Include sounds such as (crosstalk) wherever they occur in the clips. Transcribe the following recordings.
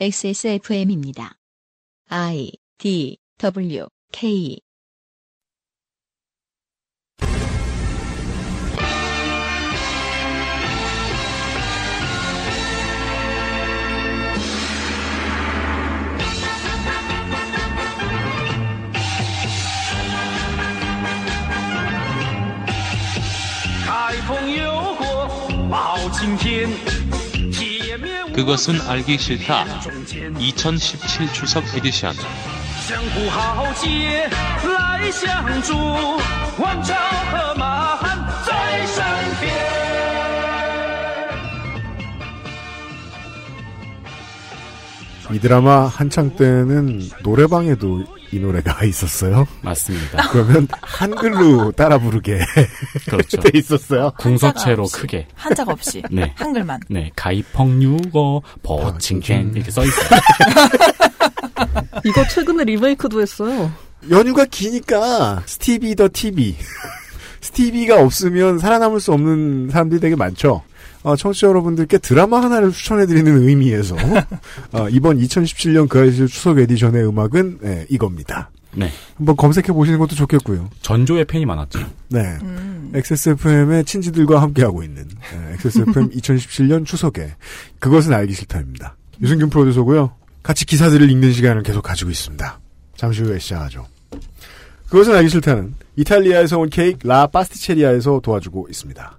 XSFM입니다. I D W K 그것은 알기 싫다. 2017 추석 에디션. 이 드라마 한창 때는 노래방에도 이 노래가 (laughs) 있었어요. 맞습니다. 그러면 한글로 따라 부르게 (laughs) 그렇죠. 돼 있었어요. 궁서체로. 크게. 한자가 없이 (laughs) 네. 한글만. 네, 开封有个 아, 包青天 이렇게 써 있어요. 이거 최근에 리메이크도 했어요. 연휴가 기니까 스티비 더 TV. 스티비가 없으면 살아남을 수 없는 사람들이 되게 많죠. 어, 청취자 여러분들께 드라마 하나를 추천해드리는 의미에서 어, 이번 2017년 그알싫 추석 edition의 음악은 예, 이겁니다. 네. 한번 검색해 보시는 것도 좋겠고요. 전조의 팬이 많았죠. 네. 음. XSFM의 친지들과 함께하고 있는 예, XSFM 2017년 추석에 그것은 알기 싫다입니다. 유승균 프로듀서고요. 같이 기사들을 읽는 시간을 계속 가지고 있습니다. 잠시 후에 시작하죠. 그것은 알기 싫다는 이탈리아에서 온 케이크 라 파스티체리아에서 도와주고 있습니다.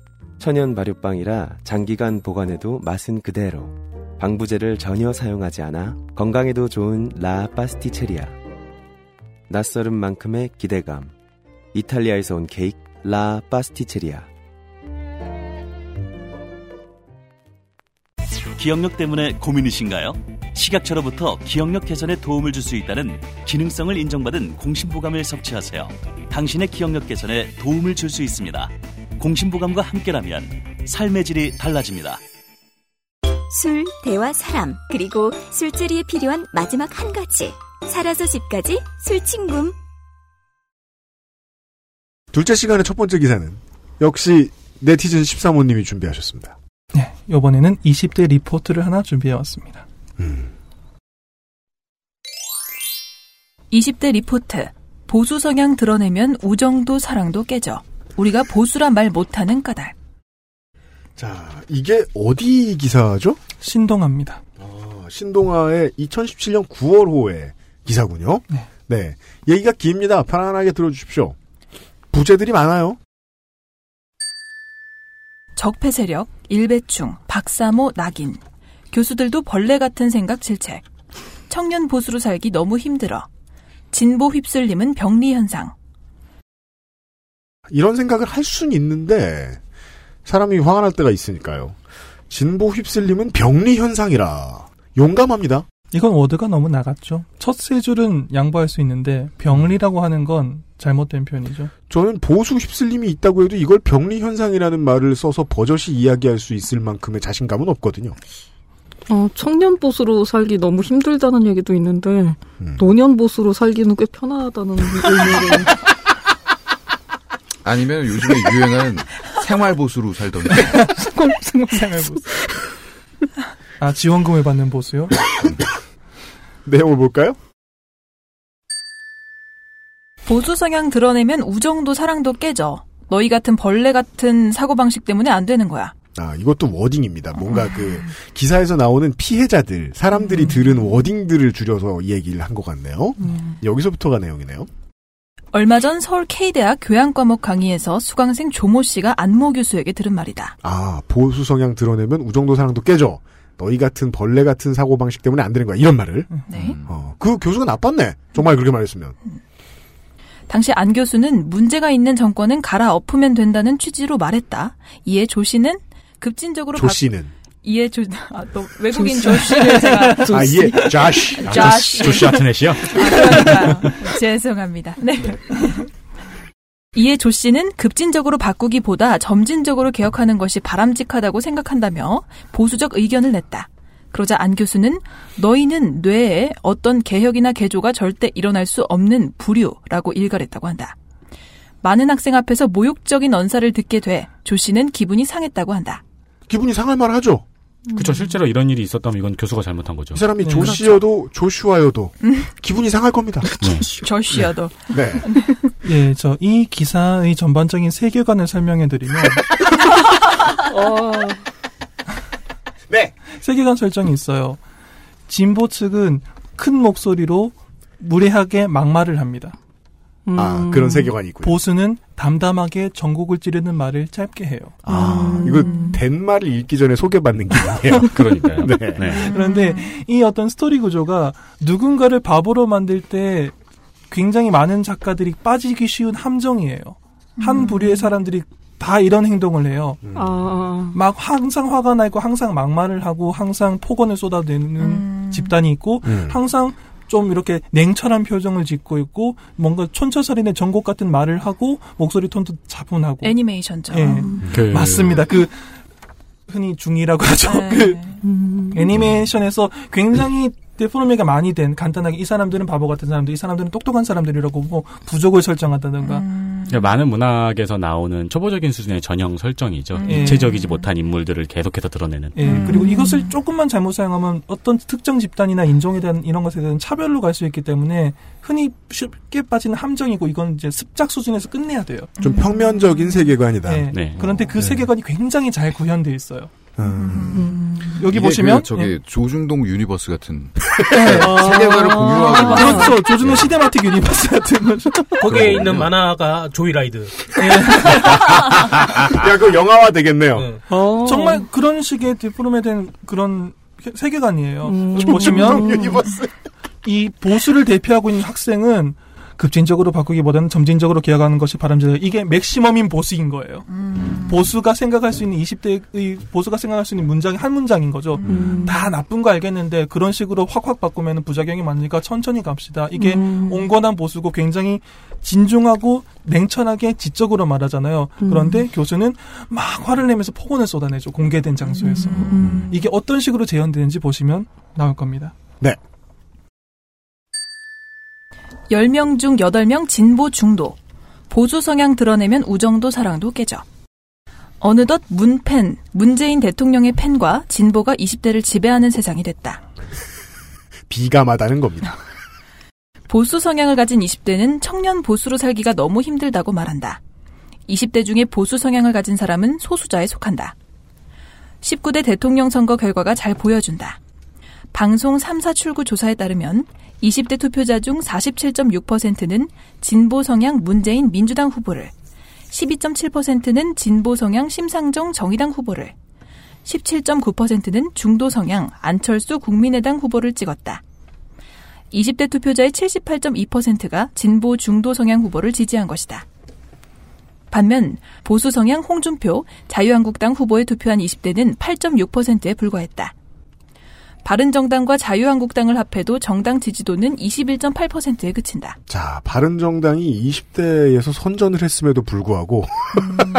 천연 발효빵이라 장기간 보관해도 맛은 그대로. 방부제를 전혀 사용하지 않아 건강에도 좋은 라 파스티체리아. 낯설은 만큼의 기대감. 이탈리아에서 온 케이크 라 파스티체리아. 기억력 때문에 고민이신가요? 식약처로부터 기억력 개선에 도움을 줄 수 있다는 기능성을 인정받은 공심보감을 섭취하세요. 당신의 기억력 개선에 도움을 줄 수 있습니다. 공심보감과 함께라면 삶의 질이 달라집니다. 술, 대화, 사람, 그리고 술자리에 필요한 마지막 한 가지. 살아서 집까지 술친굼. 둘째 시간의 첫 번째 기사는 역시 네티즌 13호님이 준비하셨습니다. 네, 이번에는 20대 리포트를 하나 준비해왔습니다. 20대 리포트. 보수 성향 드러내면 우정도 사랑도 깨져. 우리가 보수라 말 못하는 까닭. 자, 이게 어디 기사죠? 신동합니다. 아, 신동아의 2017년 9월호의 기사군요. 네. 네. 얘기가 깁니다. 편안하게 들어주십시오. 부재들이 많아요. 적폐 세력, 일배충, 박사모, 낙인. 교수들도 벌레 같은 생각 질책. 청년 보수로 살기 너무 힘들어. 진보 휩쓸림은 병리 현상. 이런 생각을 할 수는 있는데 사람이 화가 날 때가 있으니까요. 진보 휩쓸림은 병리 현상이라 용감합니다. 이건 워드가 너무 나갔죠. 첫 세 줄은 양보할 수 있는데 병리라고 하는 건 잘못된 표현이죠. 저는 보수 휩쓸림이 있다고 해도 이걸 병리 현상이라는 말을 써서 버젓이 이야기할 수 있을 만큼의 자신감은 없거든요. 어, 청년 보수로 살기 너무 힘들다는 얘기도 있는데 음. 노년 보수로 살기는 꽤 편하다는 의미로 (laughs) 아니면 요즘에 유행하는 (laughs) 생활보수로 살던데. 생활보수. 아 지원금을 받는 보수요? 내용을 볼까요? 보수 성향 드러내면 우정도 사랑도 깨져. 너희 같은 벌레 같은 사고방식 때문에 안 되는 거야. 아, 이것도 워딩입니다. 뭔가 그 기사에서 나오는 피해자들, 사람들이 들은 워딩들을 줄여서 이 얘기를 한 것 같네요. 여기서부터가 내용이네요. 얼마 전 서울 K대학 교양 과목 강의에서 수강생 조모 씨가 안모 교수에게 들은 말이다. 아, 보수 성향 드러내면 우정도 사랑도 깨져. 너희 같은 벌레 같은 사고 방식 때문에 안 되는 거야. 이런 말을. 네. 어, 그 교수가 나빴네. 정말 그렇게 말했으면. 당시 안 교수는 문제가 있는 정권은 갈아엎으면 된다는 취지로 말했다. 이에 조 씨는 급진적으로 조 박- 씨는 이에 조, 아, 또 외국인 조씨를 제가 아, 예, 자시. 자시. 조시 아트넷이요? 아. 죄송합니다. 네. 이에 조 씨는 급진적으로 바꾸기보다 점진적으로 개혁하는 것이 바람직하다고 생각한다며 보수적 의견을 냈다. 그러자 안 교수는 너희는 뇌에 어떤 개혁이나 개조가 절대 일어날 수 없는 부류라고 일갈했다고 한다. 많은 학생 앞에서 모욕적인 언사를 듣게 돼 조 씨는 기분이 상했다고 한다. 기분이 상할 만하죠. 그쵸. 실제로 이런 일이 있었다면 이건 교수가 잘못한 거죠. 이 사람이 네, 조씨여도 조슈아여도 기분이 상할 겁니다. (laughs) 조씨여도. 네. 예, 저 이 기사의 전반적인 세계관을 설명해 드리면 (laughs) 네. 세계관 설정이 있어요. 진보 측은 큰 목소리로 무례하게 막말을 합니다. 아, 그런 세계관이 있고요. 보수는 담담하게 전곡을 찌르는 말을 짧게 해요. 아, 이거 된 말을 읽기 전에 소개받는 기분이에요. (laughs) 그러니까요. 네. 그런데 이 어떤 스토리 구조가 누군가를 바보로 만들 때 굉장히 많은 작가들이 빠지기 쉬운 함정이에요. 한 부류의 사람들이 다 이런 행동을 해요. 아, 막 항상 화가 나 있고 항상 막말을 하고 항상 폭언을 쏟아내는 집단이 있고 음. 항상 좀 이렇게 냉철한 표정을 짓고 있고 뭔가 촌철살인의 전곡 같은 말을 하고 목소리 톤도 차분하고 애니메이션처럼. 예. 그- 맞습니다. 그 흔히 중이라고 하죠. 네. 그 애니메이션에서 굉장히 데포노미가 많이 된 간단하게 이 사람들은 바보 같은 사람들, 이 사람들은 똑똑한 사람들이라고 뭐 부족을 설정한다든가 그러니까 많은 문학에서 나오는 초보적인 수준의 전형 설정이죠. 음. 입체적이지 못한 인물들을 계속해서 드러내는. 예, 그리고 이것을 조금만 잘못 사용하면 어떤 특정 집단이나 인종에 대한 이런 것에 대한 차별로 갈 수 있기 때문에 흔히 쉽게 빠지는 함정이고 이건 이제 습작 수준에서 끝내야 돼요. 좀 평면적인 세계관이다. 예. 네. 그런데 그 세계관이 굉장히 잘 구현돼 있어요. 음. 여기 이게 보시면 그 저기 예. 조중동 universe 같은 (laughs) 아. 세계관을 공유하고 있는 그렇죠. 조준호 시대마틱 유니버스 같은 거죠. (laughs) 거기에 있는 만화가 조이라이드. (laughs) 야, 그 영화화 되겠네요. 어. 정말 그런 식의 디포르메 된 그런 세계관이에요. 음. 여기 보시면 universe. 이 보수를 대표하고 있는 학생은 급진적으로 바꾸기보다는 점진적으로 개혁하는 것이 바람직하다. 이게 maximum인 보수인 거예요. 보수가 생각할 수 있는 20대의 보수가 생각할 수 있는 문장이 한 문장인 거죠. 다 나쁜 거 알겠는데 그런 식으로 확확 바꾸면 부작용이 많으니까 천천히 갑시다. 이게 음. 온건한 보수고 굉장히 진중하고 냉철하게 지적으로 말하잖아요. 그런데 교수는 막 화를 내면서 폭언을 쏟아내죠. 공개된 장소에서. 이게 어떤 식으로 재현되는지 보시면 나올 겁니다. 네. 10명 중 8명 진보 중도. 보수 성향 드러내면 우정도 사랑도 깨져. 어느덧 문팬, 문재인 대통령의 팬과 진보가 20대를 지배하는 세상이 됐다. 비감하다는 겁니다. 보수 성향을 가진 20대는 청년 보수로 살기가 너무 힘들다고 말한다. 20대 중에 보수 성향을 가진 사람은 소수자에 속한다. 19대 대통령 선거 결과가 잘 보여준다. 방송 3사 출구 조사에 따르면 20대 투표자 중 47.6%는 진보 성향 문재인 민주당 후보를, 12.7%는 진보 성향 심상정 정의당 후보를, 17.9%는 중도 성향 안철수 국민의당 후보를 찍었다. 20대 투표자의 78.2%가 진보 중도 성향 후보를 지지한 것이다. 반면 보수 성향 홍준표 자유한국당 후보에 투표한 20대는 8.6%에 불과했다. 바른정당과 자유한국당을 합해도 정당 지지도는 21.8%에 그친다. 자, 바른정당이 20대에서 선전을 했음에도 불구하고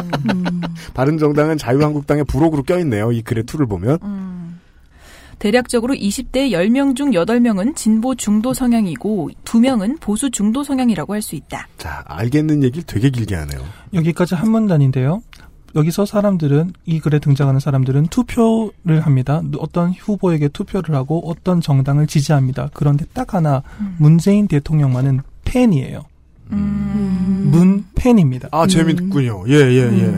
(laughs) 바른정당은 자유한국당의 부록으로 껴있네요. 이 글의 투를 보면. 대략적으로 20대 10명 중 8명은 진보 중도 성향이고 2명은 보수 중도 성향이라고 할 수 있다. 자, 알겠는 얘기를 되게 길게 하네요. 여기까지 한 문단인데요. 여기서 사람들은 이 글에 등장하는 사람들은 투표를 합니다. 어떤 후보에게 투표를 하고 어떤 정당을 지지합니다. 그런데 딱 하나 문재인 대통령만은 팬이에요. 문 팬입니다. 아, 재밌군요. 예, 예, 예.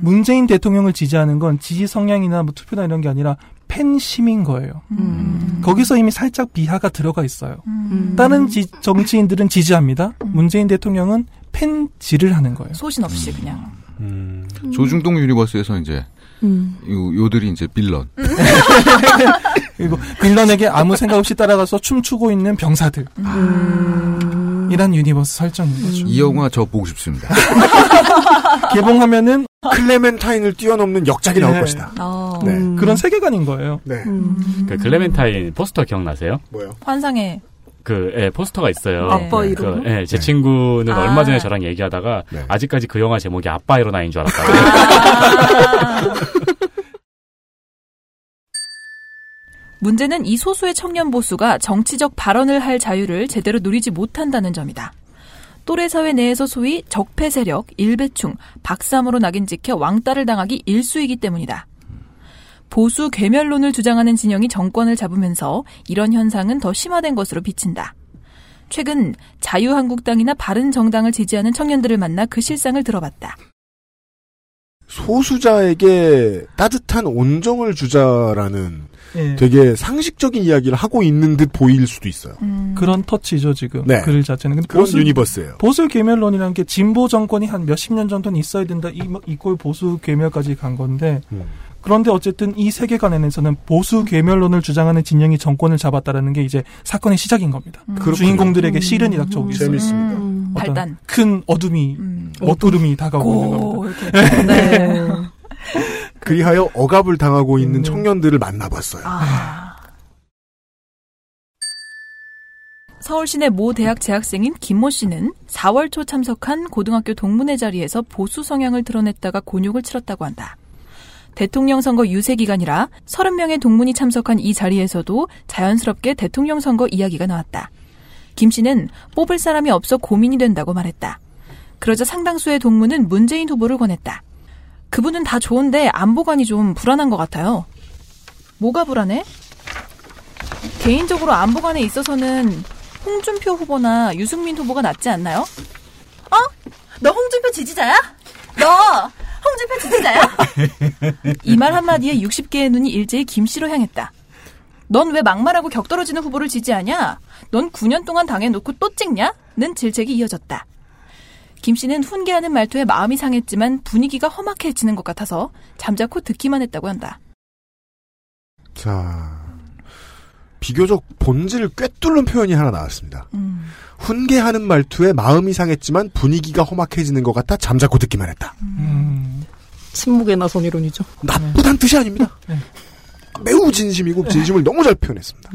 문재인 대통령을 지지하는 건 지지 성향이나 뭐 투표나 이런 게 아니라 팬심인 거예요. 거기서 이미 살짝 비하가 들어가 있어요. 다른 지- 정치인들은 지지합니다. 문재인 대통령은 팬질을 하는 거예요. 소신 없이 그냥. 조중동 universe에서 이제 음. 요, 요들이 이제 빌런. (laughs) 그리고 villain에게 아무 생각 없이 따라가서 춤추고 있는 병사들. 이란 universe 설정인 거죠. 이 영화 저 보고 싶습니다. (laughs) 개봉하면은 클레멘타인을 뛰어넘는 역작이 나올 예. 것이다. 어. 네. 그런 세계관인 거예요. 네. 그 클레멘타인 포스터 기억나세요? 뭐요? 환상의 그 예, 포스터가 있어요. 아빠 그, 이름? 예, 제 네. 친구는 아. 얼마 전에 저랑 얘기하다가 네. 아직까지 그 영화 제목이 아빠 일어나인 줄 알았다고. (laughs) 문제는 이 소수의 청년 보수가 정치적 발언을 할 자유를 제대로 누리지 못한다는 점이다. 또래 사회 내에서 소위 적폐 세력, 일배충, 박삼으로 낙인 찍혀 왕따를 당하기 일수이기 때문이다. 보수 괴멸론을 주장하는 진영이 정권을 잡으면서 이런 현상은 더 심화된 것으로 비친다. 최근 자유한국당이나 바른정당을 지지하는 청년들을 만나 그 실상을 들어봤다. 소수자에게 따뜻한 온정을 주자라는 예. 되게 상식적인 이야기를 하고 있는 듯 보일 수도 있어요. 그런 터치죠 지금 네. 글 자체는. 근데 그런 universe예요. 보수 괴멸론이라는 게 진보 정권이 한 몇십 년 정도는 있어야 된다. 이 equal 보수 괴멸까지 간 건데 음. 그런데 어쨌든 이 세계관에서는 보수 괴멸론을 주장하는 진영이 정권을 잡았다라는 게 이제 사건의 시작인 겁니다. 그렇군요. 주인공들에게 시련이 닥쳐오고 있어요. 재밌습니다. 어떤 발단. 큰 어둠이 먹구름이 다가오고 있는 고 겁니다. 이렇게. 네. (laughs) 그리하여 억압을 당하고 있는 음. 청년들을 만나봤어요. 아. 서울시내 모 대학 재학생인 김모 씨는 4월 초 참석한 고등학교 동문회 자리에서 보수 성향을 드러냈다가 곤욕을 치렀다고 한다. 대통령 선거 유세 기간이라 30명의 동문이 참석한 이 자리에서도 자연스럽게 대통령 선거 이야기가 나왔다. 김 씨는 뽑을 사람이 없어 고민이 된다고 말했다. 그러자 상당수의 동문은 문재인 후보를 권했다. 그분은 다 좋은데 안보관이 좀 불안한 것 같아요. 뭐가 불안해? 개인적으로 안보관에 있어서는 홍준표 후보나 유승민 후보가 낫지 않나요? 어? 너 홍준표 지지자야? 너 홍준표 지지자야? 이 말 한마디에 60개의 눈이 일제히 김 씨로 향했다. 넌 왜 막말하고 격떨어지는 후보를 지지하냐? 넌 9년 동안 당해놓고 또 찍냐? 는 질책이 이어졌다. 김 씨는 훈계하는 말투에 마음이 상했지만 분위기가 험악해지는 것 같아서 잠자코 듣기만 했다고 한다. 자, 비교적 본질을 꿰뚫는 표현이 하나 나왔습니다. 음. 훈계하는 말투에 마음이 상했지만 분위기가 험악해지는 것 같아 잠자코 듣기만 했다. 음. 침묵의 나선 이론이죠. 나쁘단 뜻이 아닙니다. (laughs) 네. 매우 진심이고 진심을 너무 잘 표현했습니다.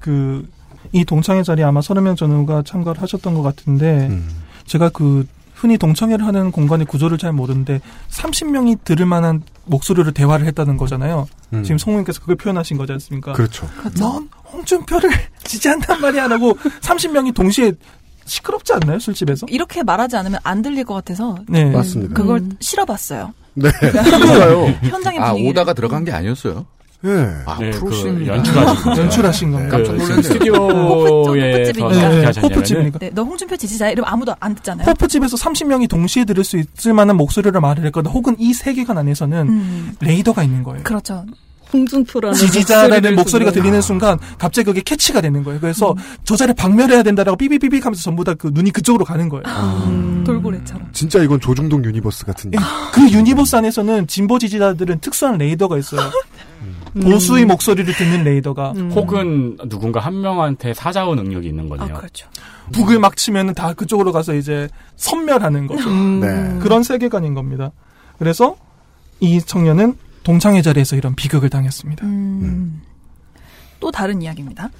그이 동창회 자리에 아마 서른 명 전후가 참가를 하셨던 것 같은데 음. 제가 그 흔히 동창회를 하는 공간의 구조를 잘 모르는데 30명이 들을 만한 목소리로 대화를 했다는 거잖아요. 음. 지금 성우님께서 그걸 표현하신 거지 않습니까? 그렇죠. 넌 홍준표를 (laughs) 지지한단 말이 안 하고 30명이 동시에 시끄럽지 않나요? 술집에서? 이렇게 말하지 않으면 안 들릴 것 같아서 네. 맞습니다. 그걸 실어봤어요. 네. (laughs) 그런가요? 현장의 아, 분위기. 오다가 들어간 게 아니었어요? 네. 아, 네, 그 연출하신 (laughs) 거예요. 연출하신 건가요? 깜짝 그 놀랐네요. 스튜디오에서 호프집이니까. 어떻게 네. 네, 너 홍준표 지지자야? 이러면 아무도 안 듣잖아요. 호프집에서 30명이 동시에 들을 수 있을 만한 목소리를 말을 했거든. 혹은 이 세계관 안에서는 음, 레이더가 있는 거예요. 그렇죠. 홍준표라는 지지자라는 목소리를 목소리가 들리는 순간 갑자기 그게 캐치가 되는 거예요. 그래서 음. 저 자리에 박멸해야 된다라고 삐삐삐삐 하면서 전부 다 그 눈이 그쪽으로 가는 거예요. 음. 돌고래처럼. 진짜 이건 조중동 universe 같은. 그 universe 안에서는 진보 지지자들은 특수한 레이더가 있어요. (laughs) 보수의 목소리를 듣는 레이더가 혹은 누군가 한 명한테 사자후 능력이 있는 거네요. 그렇죠. 북을 막 치면은 다 그쪽으로 가서 이제 섬멸하는 거죠. 네. 그런 세계관인 겁니다. 그래서 이 청년은 동창회 자리에서 이런 비극을 당했습니다. 음. 또 다른 이야기입니다.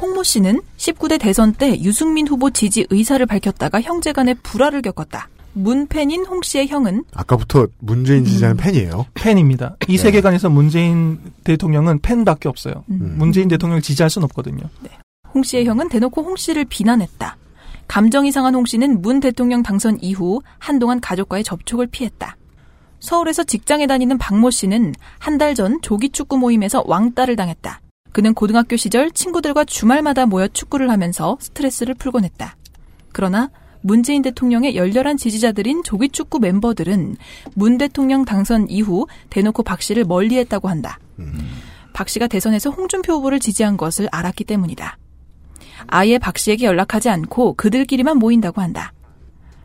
홍모 씨는 19대 대선 때 유승민 후보 지지 의사를 밝혔다가 형제 간의 불화를 겪었다. 문팬인 홍 씨의 형은 아까부터 문재인 지지자는 팬이에요. 팬입니다. 이 네. 세계관에서 문재인 대통령은 팬밖에 없어요. 음. 문재인 대통령을 지지할 수는 없거든요. 홍 씨의 형은 대놓고 홍 씨를 비난했다. 감정이 상한 홍 씨는 문 대통령 당선 이후 한동안 가족과의 접촉을 피했다. 서울에서 직장에 다니는 박모 씨는 한 달 전 조기 축구 모임에서 왕따를 당했다. 그는 고등학교 시절 친구들과 주말마다 모여 축구를 하면서 스트레스를 풀곤 했다. 그러나 문재인 대통령의 열렬한 지지자들인 조기 축구 멤버들은 문 대통령 당선 이후 대놓고 박 씨를 멀리했다고 한다. 박 씨가 대선에서 홍준표 후보를 지지한 것을 알았기 때문이다. 아예 박 씨에게 연락하지 않고 그들끼리만 모인다고 한다.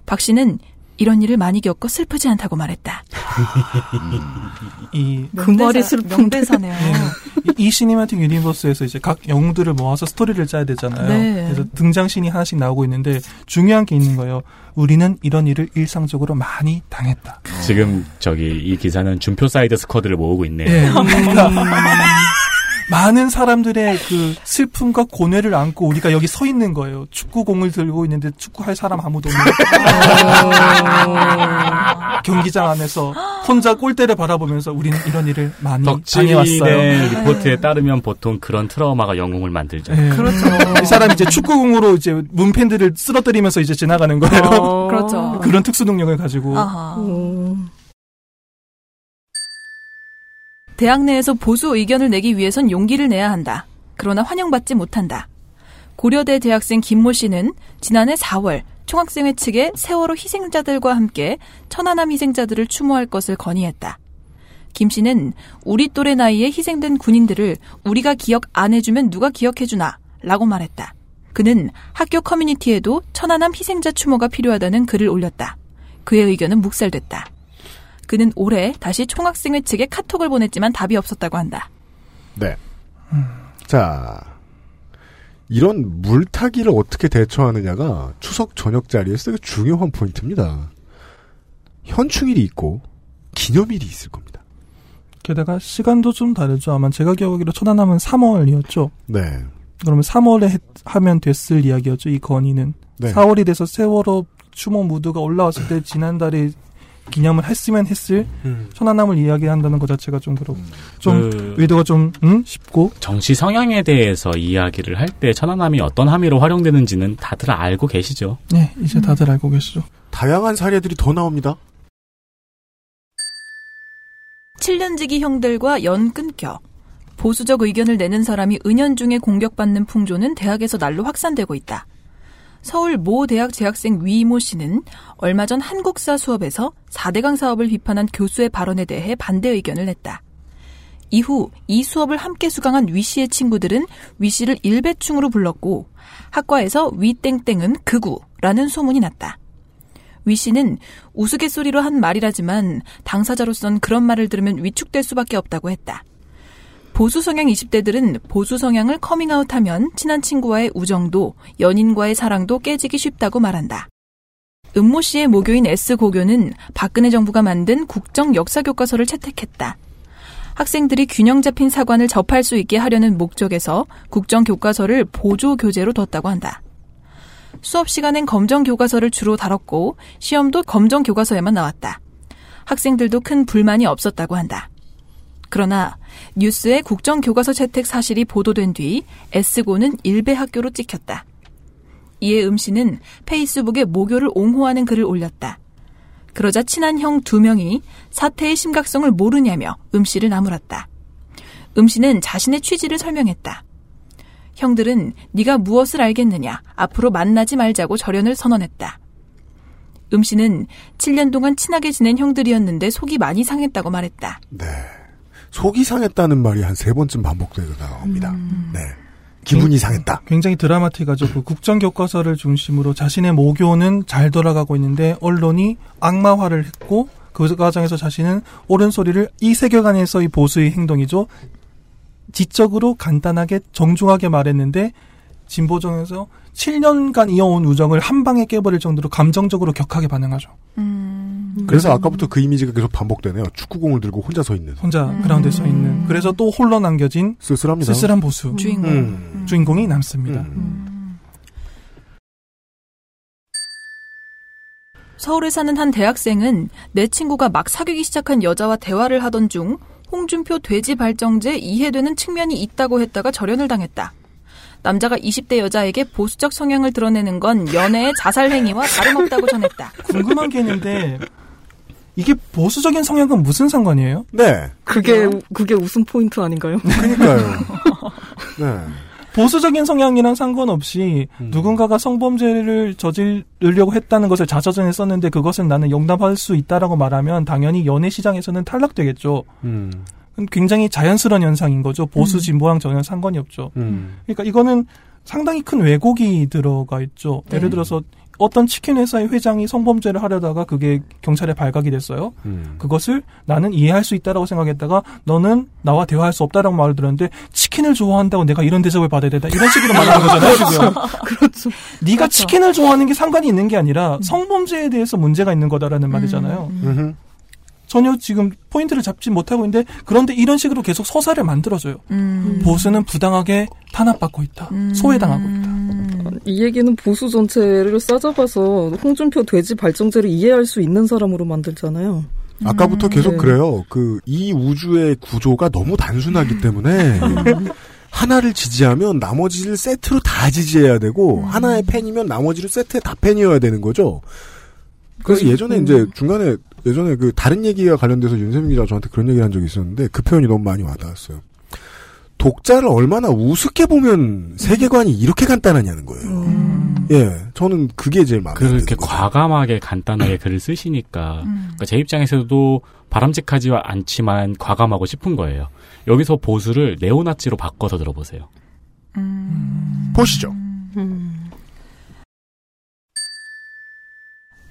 박 씨는 이런 일을 많이 겪어 슬프지 않다고 말했다. 이그 말이 슬픈데. 명대사네요. 이- 이 cinematic universe에서 이제 각 영웅들을 모아서 스토리를 짜야 되잖아요. 네. 그래서 등장 신이 하나씩 나오고 있는데 중요한 게 있는 거예요. 우리는 이런 일을 일상적으로 많이 당했다. 지금 저기 이 기사는 준표 Suicide Squad를 모으고 있네요. 예. (laughs) 많은 사람들의 그 슬픔과 고뇌를 안고 우리가 여기 서 있는 거예요. 축구공을 들고 있는데 축구할 사람 아무도 없는 경기장 안에서 혼자 골대를 바라보면서 우리는 이런 일을 많이 당해왔어요. 리포트에 따르면 보통 그런 트라우마가 영웅을 만들죠. 예. 이 사람이 이제 축구공으로 이제 문팬들을 쓰러뜨리면서 이제 지나가는 거예요. 어. 그렇죠. 그런 특수 능력을 가지고. 아하. 대학 내에서 보수 의견을 내기 위해선 용기를 내야 한다. 그러나 환영받지 못한다. 고려대 대학생 김모 씨는 지난해 4월 총학생회 측에 세월호 희생자들과 함께 천안함 희생자들을 추모할 것을 건의했다. 김 씨는 우리 또래 나이에 희생된 군인들을 우리가 기억 안 해주면 누가 기억해주나 라고 말했다. 그는 학교 커뮤니티에도 천안함 희생자 추모가 필요하다는 글을 올렸다. 그의 의견은 묵살됐다. 그는 올해 다시 총학생회 측에 카톡을 보냈지만 답이 없었다고 한다. 네. 자, 이런 물타기를 어떻게 대처하느냐가 추석 저녁 자리에서 되게 중요한 포인트입니다. 현충일이 있고 기념일이 있을 겁니다. 게다가 시간도 좀 다르죠. 아마 제가 기억하기로 천안함은 3월이었죠. 네. 그러면 3월에 했- 하면 됐을 이야기였죠. 이 건의는. 네. 4월이 돼서 세월호 추모 무드가 올라왔을 때 지난달에 기념을 했으면 했을 음. 천안함을 이야기한다는 것 자체가 좀 그렇고 좀 그- 의도가 좀 음? 쉽고 정치 성향에 대해서 이야기를 할 때 천안함이 어떤 함의로 활용되는지는 다들 알고 계시죠. 네 이제 다들 알고 계시죠. 다양한 사례들이 더 나옵니다. 7년지기 형들과 연 끊겨 보수적 의견을 내는 사람이 은연중에 공격받는 풍조는 대학에서 날로 확산되고 있다. 서울 모 대학 재학생 위모 씨는 얼마 전 한국사 수업에서 4대강 사업을 비판한 교수의 발언에 대해 반대 의견을 냈다. 이후 이 수업을 함께 수강한 위 씨의 친구들은 위 씨를 일배충으로 불렀고 학과에서 위땡땡은 극우라는 소문이 났다. 위 씨는 우스갯소리로 한 말이라지만 당사자로선 그런 말을 들으면 위축될 수밖에 없다고 했다. 보수 성향 20대들은 보수 성향을 커밍아웃하면 친한 친구와의 우정도 연인과의 사랑도 깨지기 쉽다고 말한다. 은모 씨의 모교인 S 고교는 박근혜 정부가 만든 국정 역사 교과서를 채택했다. 학생들이 균형 잡힌 사관을 접할 수 있게 하려는 목적에서 국정 교과서를 보조 교재로 뒀다고 한다. 수업 시간엔 검정 교과서를 주로 다뤘고 시험도 검정 교과서에만 나왔다. 학생들도 큰 불만이 없었다고 한다. 그러나 뉴스에 국정 교과서 채택 사실이 보도된 뒤 S고는 일베 학교로 찍혔다. 이에 음 씨는 페이스북에 모교를 옹호하는 글을 올렸다. 그러자 친한 형 두 명이 사태의 심각성을 모르냐며 음 씨를 나무랐다. 음 씨는 자신의 취지를 설명했다. 형들은 네가 무엇을 알겠느냐 앞으로 만나지 말자고 절연을 선언했다. 음 씨는 7년 동안 친하게 지낸 형들이었는데 속이 많이 상했다고 말했다. 네. 속이 상했다는 말이 한 세 번쯤 반복되고 나옵니다. 네. 기분이 상했다. 굉장히 드라마틱하죠. 그 국정 교과서를 중심으로 자신의 모교는 잘 돌아가고 있는데 언론이 악마화를 했고 그 과정에서 자신은 옳은 소리를 이 세계관에서의 보수의 행동이죠. 지적으로 간단하게 정중하게 말했는데 진보정에서 7년간 이어온 우정을 한 방에 깨버릴 정도로 감정적으로 격하게 반응하죠. 그래서 아까부터 그 이미지가 계속 반복되네요. 축구공을 들고 혼자 서 있는. 혼자 그라운드에 서 있는. 그래서 또 홀로 남겨진 쓸쓸합니다. 쓸쓸한 보수 주인공. 음. 주인공이 남습니다. 서울에 사는 한 대학생은 내 친구가 막 사귀기 시작한 여자와 대화를 하던 중 홍준표 돼지 발정제 이해되는 측면이 있다고 했다가 절연을 당했다. 남자가 20대 여자에게 보수적 성향을 드러내는 건 연애의 자살 행위와 다름없다고 전했다. (laughs) 궁금한 게 있는데 이게 보수적인 성향은 무슨 상관이에요? 네. 그게 그게 웃음 포인트 아닌가요? 그러니까요. (laughs) 네. 보수적인 성향이랑 상관없이 누군가가 성범죄를 저지르려고 했다는 것을 자서전에 썼는데 그것은 나는 용납할 수 있다라고 말하면 당연히 연애 시장에서는 탈락되겠죠. 음. 굉장히 자연스러운 현상인 거죠. 보수 진보랑 전혀 상관이 없죠. 음. 그러니까 이거는 상당히 큰 왜곡이 들어가 있죠. 네. 예를 들어서 어떤 치킨 회사의 회장이 성범죄를 하려다가 그게 경찰에 발각이 됐어요. 음. 그것을 나는 이해할 수 있다라고 생각했다가 너는 나와 대화할 수 없다라고 말을 들었는데 치킨을 좋아한다고 내가 이런 대접을 받아야 된다 이런 식으로 말하는 거잖아요 지금. 그렇죠. 네가 치킨을 좋아하는 게 상관이 있는 게 음. 아니라 성범죄에 대해서 문제가 있는 거다라는 말이잖아요. 음흠. 전혀 지금 포인트를 잡지 못하고 있는데 그런데 이런 식으로 계속 서사를 만들어줘요. 음. 보수는 부당하게 탄압받고 있다. 소외당하고 있다. 이 얘기는 보수 전체를 싸잡아서 홍준표 돼지 발정제를 이해할 수 있는 사람으로 만들잖아요. 아까부터 계속 네. 그래요. 그 이 우주의 구조가 너무 단순하기 때문에 하나를 지지하면 나머지를 세트로 다 지지해야 되고 하나의 팬이면 나머지를 세트에 다 팬이어야 되는 거죠. 그래서 예전에 이제 중간에 예전에 그 다른 얘기와 관련돼서 윤세민 기자가 저한테 그런 얘기를 한 적이 있었는데 그 표현이 너무 많이 와닿았어요. 독자를 얼마나 우습게 보면 세계관이 이렇게 간단하냐는 거예요. 예, 저는 그게 제일 마음에 글을 이렇게 과감하게 간단하게 글을 쓰시니까 그러니까 제 입장에서도 바람직하지 않지만 과감하고 싶은 거예요. 여기서 보수를 네오나치로 바꿔서 들어보세요. 보시죠.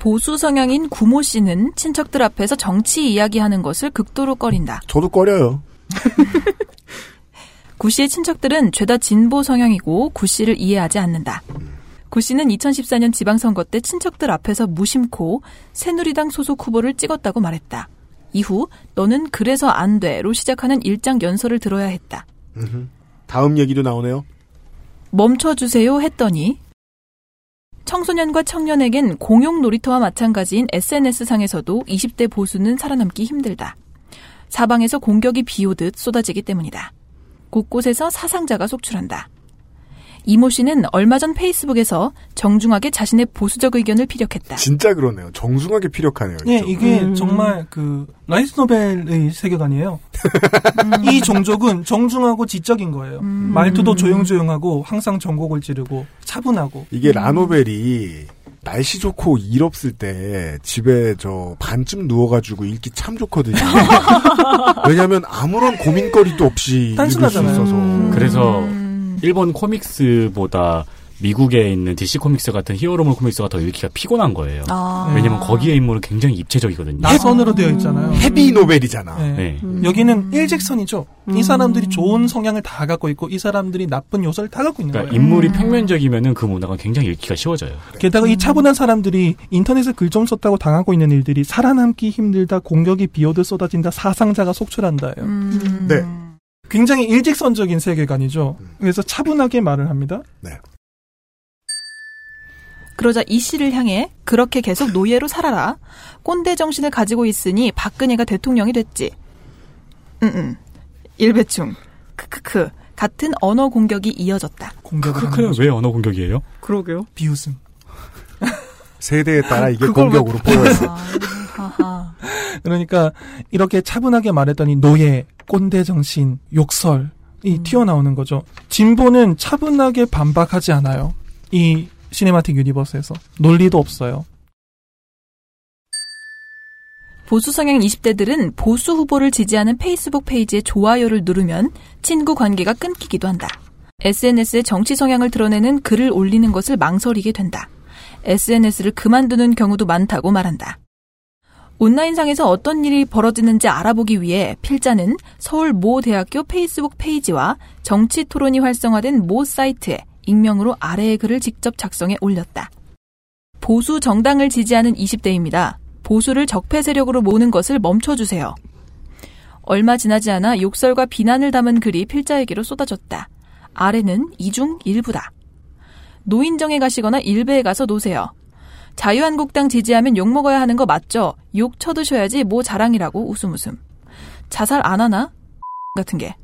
보수 성향인 구모 씨는 친척들 앞에서 정치 이야기하는 것을 극도로 꺼린다. 저도 꺼려요. (laughs) 구 씨의 친척들은 죄다 진보 성향이고 구 씨를 이해하지 않는다. 구 씨는 2014년 지방선거 때 친척들 앞에서 무심코 새누리당 소속 후보를 찍었다고 말했다. 이후 너는 그래서 안 돼로 시작하는 일장 연설을 들어야 했다. 다음 얘기도 나오네요. 멈춰주세요 했더니 청소년과 청년에겐 공용 놀이터와 마찬가지인 SNS상에서도 20대 보수는 살아남기 힘들다. 사방에서 공격이 비오듯 쏟아지기 때문이다. 곳곳에서 사상자가 속출한다. 이모 씨는 얼마 전 페이스북에서 정중하게 자신의 보수적 의견을 피력했다. 진짜 그러네요. 정중하게 피력하네요. 예, 이쪽. 이게 정말 그 light novel의 세계관이에요. 이 종족은 정중하고 지적인 거예요. 말투도 조용조용하고 항상 정곡을 찌르고 차분하고. 이게 라노벨이 날씨 좋고 일 없을 때 집에 저 반쯤 누워가지고 읽기 참 좋거든요. (laughs) 왜냐하면 아무런 고민거리도 없이 읽을 수 단순하잖아요. 있어서. 그래서 일본 코믹스보다 미국에 있는 DC 코믹스 같은 히어로물 코믹스가 더 읽기가 피곤한 거예요. 아. 왜냐면 거기에 인물은 굉장히 입체적이거든요. 나선으로 되어 있잖아요. 헤비 노벨이잖아. 네. 네. 여기는 일직선이죠. 이 사람들이 좋은 성향을 다 갖고 있고 이 사람들이 나쁜 요소를 다 갖고 있는 그러니까 거예요. 인물이 평면적이면은 그 문화가 굉장히 읽기가 쉬워져요. 게다가 이 차분한 사람들이 인터넷에 글 좀 썼다고 당하고 있는 일들이 살아남기 힘들다, 공격이 비오듯 쏟아진다, 사상자가 속출한다예요. 음. 네. 굉장히 일직선적인 세계관이죠. 그래서 차분하게 말을 합니다. 네. 그러자 이 씨를 향해 그렇게 계속 노예로 살아라. 꼰대 정신을 가지고 있으니 박근혜가 대통령이 됐지. 응응. 일배충. 크크크. 같은 언어 공격이 이어졌다. 공격을 하는 크크는 거죠. 왜 언어 공격이에요? 그러게요. 비웃음. 세대에 따라 이게 공격으로 보여요. 그러니까 이렇게 차분하게 말했더니 노예, 꼰대 정신, 욕설이 튀어나오는 거죠. 진보는 차분하게 반박하지 않아요. 이 cinematic universe에서 논리도 없어요. 보수 성향 20대들은 보수 후보를 지지하는 페이스북 페이지에 좋아요를 누르면 친구 관계가 끊기기도 한다. SNS에 정치 성향을 드러내는 글을 올리는 것을 망설이게 된다. SNS를 그만두는 경우도 많다고 말한다. 온라인상에서 어떤 일이 벌어지는지 알아보기 위해 필자는 서울 모 대학교 페이스북 페이지와 정치 토론이 활성화된 모 사이트에 익명으로 아래의 글을 직접 작성해 올렸다. 보수 정당을 지지하는 20대입니다. 보수를 적폐 세력으로 모는 것을 멈춰주세요. 얼마 지나지 않아 욕설과 비난을 담은 글이 필자에게로 쏟아졌다. 아래는 이중 일부다. 노인정에 가시거나 일베에 가서 노세요. 자유한국당 지지하면 욕먹어야 하는 거 맞죠? 욕 쳐드셔야지 뭐 자랑이라고 웃음 웃음. 자살 안 하나? 같은 게.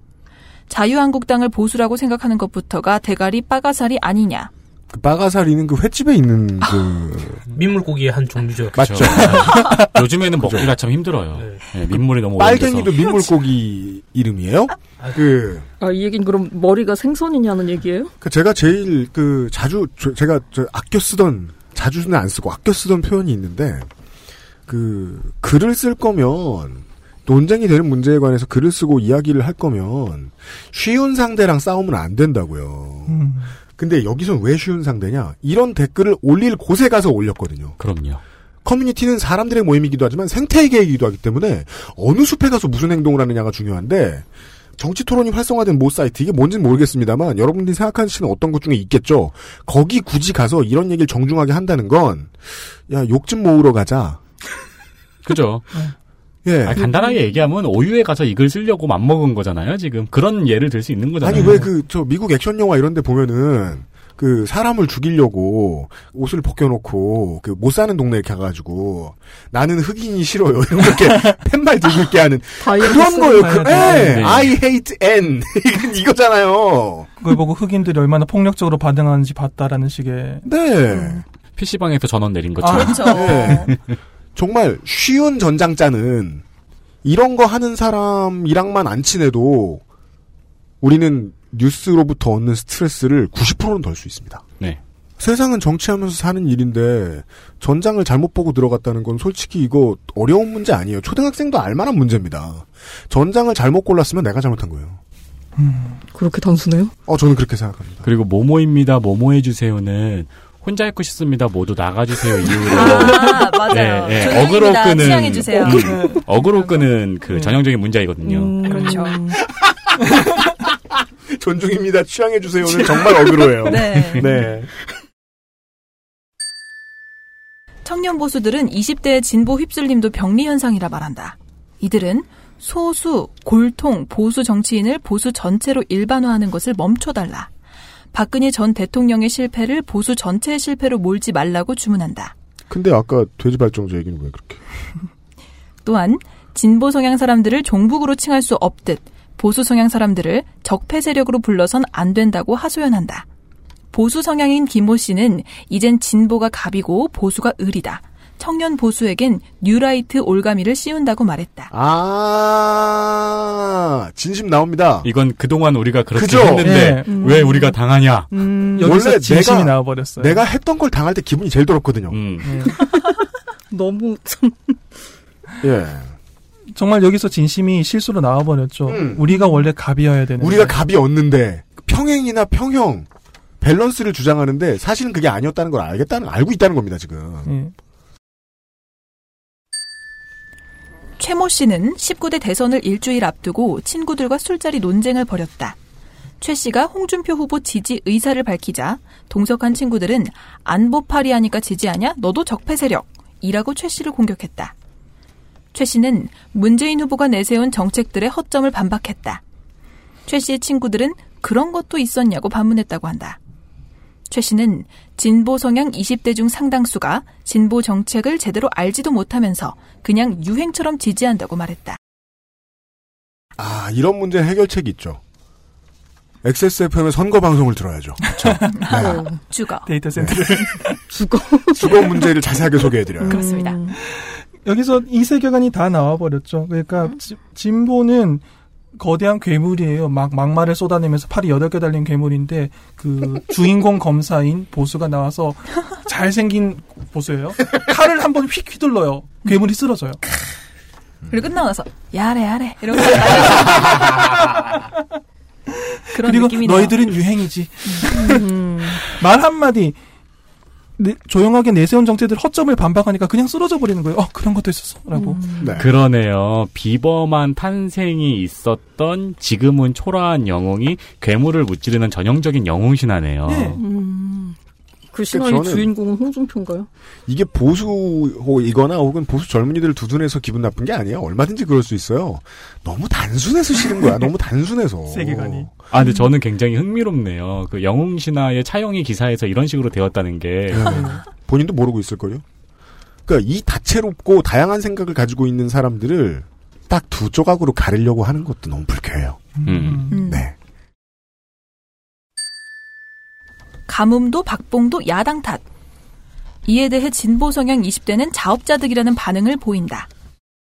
자유한국당을 보수라고 생각하는 것부터가 대가리 빠가살이 아니냐. 그 빠가사리는 그 횟집에 있는 그 민물고기의 한 종류죠. 맞죠. (laughs) 요즘에는 먹기가 참 힘들어요. 네, 민물이 너무 빨갱이도. 민물고기 이름이에요? 그, 아, 이 얘기는 그럼 머리가 생선이냐는 얘기예요? 그 제가 제일 그 자주 저- 제가 저 아껴 쓰던 자주는 안 쓰고 아껴 쓰던 표현이 있는데 그 글을 쓸 거면 논쟁이 되는 문제에 관해서 글을 쓰고 이야기를 할 거면 쉬운 상대랑 싸우면 안 된다고요. 음. 근데 여기선 왜 쉬운 상대냐? 이런 댓글을 올릴 곳에 가서 올렸거든요. 그럼요. 커뮤니티는 사람들의 모임이기도 하지만 생태계이기도 하기 때문에 어느 숲에 가서 무슨 행동을 하느냐가 중요한데 정치 토론이 활성화된 모 사이트 이게 뭔지는 모르겠습니다만 여러분들이 생각하시는 어떤 것 중에 있겠죠. 거기 굳이 가서 이런 얘기를 정중하게 한다는 건 야 욕 좀 모으러 가자. (laughs) 그죠. 예. 아니, 간단하게 얘기하면 오유에 가서 이글 쓰려고 맘먹은 거잖아요. 지금 그런 예를 들 수 있는 거잖아요. 아니 왜 그 저 미국 액션 영화 이런 데 보면은 그 사람을 죽이려고 옷을 벗겨놓고 그 못 사는 동네에 가가지고 나는 흑인이 싫어요 이렇게 (laughs) 팻말 들고 있게 하는 그런 거예요. 그, 예, 네. I hate N (laughs) 이거잖아요. 그걸 보고 흑인들이 얼마나 폭력적으로 반응하는지 봤다라는 식의. 네. PC방에서 전원 내린 것처럼. 그렇죠. 네. 정말 쉬운 전장자는 이런 거 하는 사람이랑만 안 친해도 우리는 뉴스로부터 얻는 스트레스를 90%는 덜 수 있습니다. 네. 세상은 정치하면서 사는 일인데 전장을 잘못 보고 들어갔다는 건 솔직히 이거 어려운 문제 아니에요. 초등학생도 알만한 문제입니다. 전장을 잘못 골랐으면 내가 잘못한 거예요. 그렇게 단순해요? 어, 저는 그렇게 생각합니다. 그리고 모모입니다. 모모해 주세요는 혼자 있고 싶습니다. 모두 나가주세요. 이후로. 아, 맞아요. 네, 네. 어그로 끄는. 음, 어그로 끄는 그 전형적인 문제이거든요. 그렇죠. 존중입니다. 취향해 주세요는 정말 어그로예요. (laughs) 네. 네. 청년 보수들은 20대의 진보 휩쓸림도 병리 현상이라 말한다. 이들은 소수, 골통, 보수 정치인을 보수 전체로 일반화하는 것을 멈춰달라. 박근혜 전 대통령의 실패를 보수 전체의 실패로 몰지 말라고 주문한다. 근데 아까 돼지 발정제 얘기는 왜 그렇게? (laughs) 또한 진보 성향 사람들을 종북으로 칭할 수 없듯 보수 성향 사람들을 적폐 세력으로 불러선 안 된다고 하소연한다. 보수 성향인 김모 씨는 이젠 진보가 갑이고 보수가 을이다. 청년 보수에겐 뉴라이트 올가미를 씌운다고 말했다. 아, 진심 나옵니다. 이건 그동안 우리가 그렇게 그죠? 했는데 예. 왜 우리가 당하냐? 여기서 진심이 나와버렸어요. 내가 했던 걸 당할 때 기분이 제일 더럽거든요. 음. (laughs) 너무 참 예. 정말 여기서 진심이 실수로 나와버렸죠. 우리가 원래 갑이어야 되는. 우리가 갑이었는데 평행이나 평형 밸런스를 주장하는데 사실은 그게 아니었다는 걸 알겠다는 알고 있다는 겁니다 지금. 예. 최모 씨는 19대 대선을 일주일 앞두고 친구들과 술자리 논쟁을 벌였다. 최 씨가 홍준표 후보 지지 의사를 밝히자 동석한 친구들은 안보 파리 하니까 지지하냐? 너도 적폐 세력. 이라고 최 씨를 공격했다. 최 씨는 문재인 후보가 내세운 정책들의 허점을 반박했다. 최 씨의 친구들은 그런 것도 있었냐고 반문했다고 한다. 최 씨는 진보 성향 20대 중 상당수가 진보 정책을 제대로 알지도 못하면서 그냥 유행처럼 지지한다고 말했다. 아 이런 문제 해결책이 있죠. XSFM의 선거 방송을 들어야죠. 그렇죠. (laughs) 네. 죽어. 데이터 센터. 죽어. 주거 문제를 자세하게 소개해드려요. 그렇습니다. 여기서 이 세계관이 다 나와버렸죠. 그러니까 지- 진보는 거대한 괴물이에요. 막 막말을 쏟아내면서 팔이 여덟 개 달린 괴물인데 그 (laughs) 주인공 검사인 보수가 나와서 잘생긴 보수예요. 칼을 한번 휙 휘둘러요. 괴물이 쓰러져요. 그리고 끝나고 나서 야래 야래 이러고 (laughs) 그런 그리고 느낌이네요. 너희들은 유행이지. (laughs) 말 한마디 내- 조용하게 내세운 정책들 허점을 반박하니까 그냥 쓰러져 버리는 거예요. 어 그런 것도 있었어라고. 네. 그러네요. 비범한 탄생이 있었던 지금은 초라한 영웅이 괴물을 무찌르는 전형적인 영웅 신화네요. 음, 그 신화의 저는- 주인공은 홍준표인가요? 이게 보수이거나 혹은 보수 젊은이들을 두둔해서 기분 나쁜 게 아니에요. 얼마든지 그럴 수 있어요. 너무 단순해서 싫은 거야. 너무 단순해서. (laughs) 세계관이. 아, 근데 저는 굉장히 흥미롭네요. 그 영웅 신화의 차영희 기사에서 이런 식으로 되었다는 게 본인도 모르고 있을걸요? 그러니까 이 다채롭고 다양한 생각을 가지고 있는 사람들을 딱 두 조각으로 가리려고 하는 것도 너무 불쾌해요. 음. 음. 네. 가뭄도 박봉도 야당 탓. 이에 대해 진보 성향 20대는 자업자득이라는 반응을 보인다.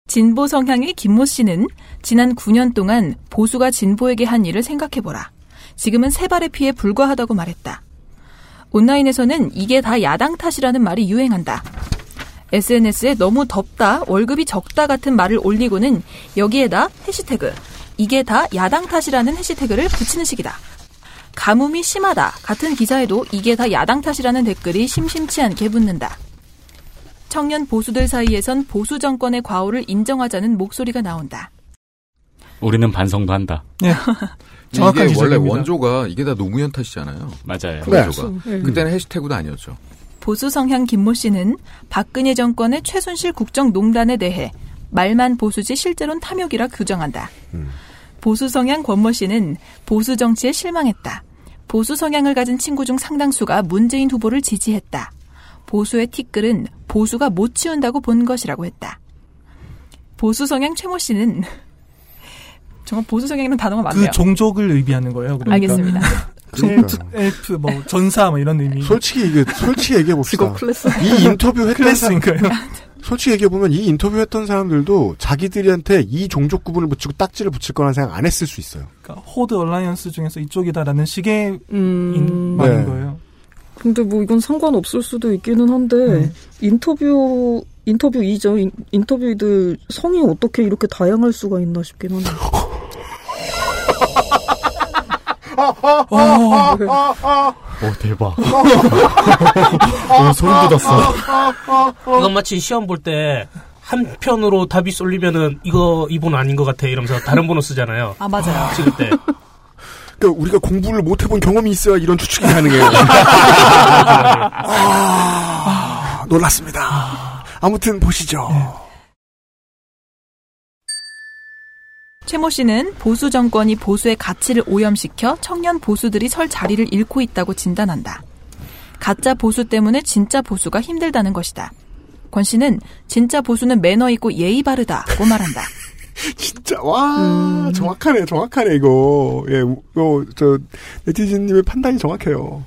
진보 성향의 김모 씨는 지난 9년 동안 보수가 진보에게 한 일을 생각해보라. 지금은 세 발의 피에 불과하다고 말했다. 온라인에서는 이게 다 야당 탓이라는 말이 유행한다. SNS에 너무 덥다, 월급이 적다 같은 말을 올리고는 여기에다 해시태그, 이게 다 야당 탓이라는 해시태그를 붙이는 식이다. 가뭄이 심하다 같은 기사에도 이게 다 야당 탓이라는 댓글이 심심치 않게 붙는다. 청년 보수들 사이에선 보수 정권의 과오를 인정하자는 목소리가 나온다. 우리는 반성도 한다. 네. (laughs) 정확한 이게 원래 원조가 이게 다 노무현 탓이잖아요. 맞아요. 원조가. 네. 그때는 해시태그도 아니었죠. 보수 성향 김모 씨는 박근혜 정권의 최순실 국정농단에 대해 말만 보수지 실제로는 탐욕이라 규정한다. 보수 성향 권모 씨는 보수 정치에 실망했다. 보수 성향을 가진 친구 중 상당수가 문재인 후보를 지지했다. 보수의 티끌은 보수가 못 치운다고 본 것이라고 했다. 보수 성향 최모 씨는 (laughs) 정말 보수 성향이라는 단어가 많네요. 그 종족을 의미하는 거예요. 그러니까. 알겠습니다. (laughs) 엘프, 엘프, 뭐 전사 뭐 이런 의미. 솔직히 이게 솔직히 얘기해 봅시다. 클래스. 이 인터뷰 했던 클래스인가요? (laughs) 솔직히 얘기해 보면 이 인터뷰 했던 사람들도 자기들한테 이 종족 구분을 붙이고 딱지를 붙일 거라는 생각 안 했을 수 있어요. 그러니까 호드 얼라이언스 중에서 이쪽이다라는 식의 음. 인- 말인 네. 거예요. 근데 뭐 이건 상관없을 수도 있기는 한데 인터뷰 인터뷰이죠. 인, 인터뷰이들 성이 어떻게 이렇게 다양할 수가 있나 싶긴 하네요. (laughs) 오 대박. 오 소름 돋았어. 이건 마치 시험 볼 때 한편으로 답이 쏠리면은 이거 이분 아닌 것 같아 이러면서 다른 번호 쓰잖아요. 아 맞아요. 찍을 때. 그러니까 우리가 공부를 못 해본 경험이 있어야 이런 추측이 가능해요. (laughs) 아, 놀랐습니다. 아무튼 보시죠. 최모 씨는 보수 정권이 보수의 가치를 오염시켜 청년 보수들이 설 자리를 잃고 있다고 진단한다. 가짜 보수 때문에 진짜 보수가 힘들다는 것이다. 권 씨는 진짜 보수는 매너 있고 예의 바르다고 말한다. (laughs) 진짜 와 정확하네 정확하네 이거 예 이거 저 네티즌님의 판단이 정확해요.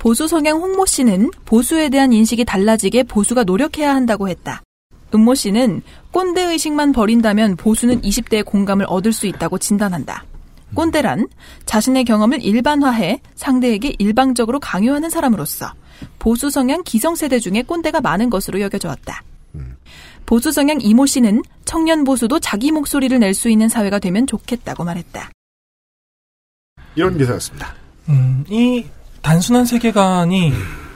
보수 성향 홍모 씨는 보수에 대한 인식이 달라지게 보수가 노력해야 한다고 했다. 은모 씨는 꼰대 의식만 버린다면 보수는 20대의 공감을 얻을 수 있다고 진단한다. 꼰대란 자신의 경험을 일반화해 상대에게 일방적으로 강요하는 사람으로서 보수 성향 기성세대 중에 꼰대가 많은 것으로 여겨져 왔다. 보수 성향 이모 씨는 청년 보수도 자기 목소리를 낼 수 있는 사회가 되면 좋겠다고 말했다. 이런 기사였습니다. 음, 이 단순한 세계관이